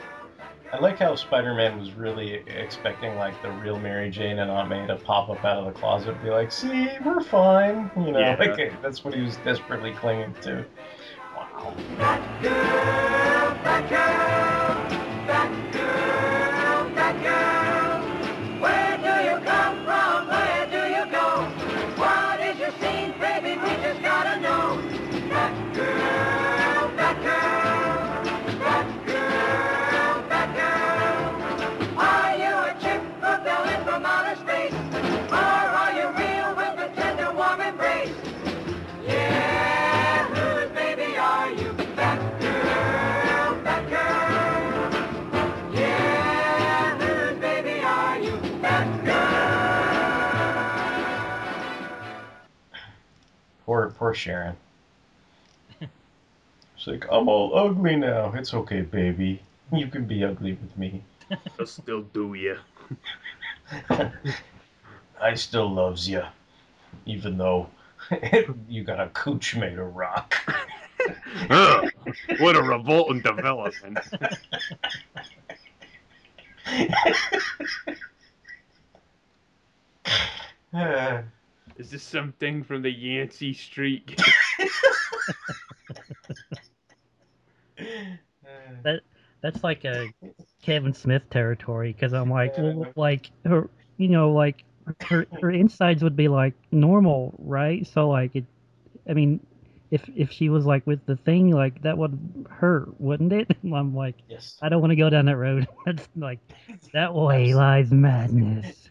I like how Spider-Man was really expecting like the real Mary Jane and Aunt May to pop up out of the closet and be like, "See, we're fine," you know, Yeah. like that's what he was desperately clinging to. Wow. Where Poor, poor Sharon. She's like, I'm all ugly now. It's okay, baby. You can be ugly with me. I'll still do ya. I still loves you, even though you got a cooch made of rock. Ugh, what a revolting development. Is this something from the Yancey Street? That that's like a Kevin Smith territory because I'm like, well, like her, you know, like her her insides would be like normal, right? So like it, I mean, if if she was like with the thing, like that would hurt, wouldn't it? And I'm like, yes. I don't want to go down that road. That's like that way lies madness.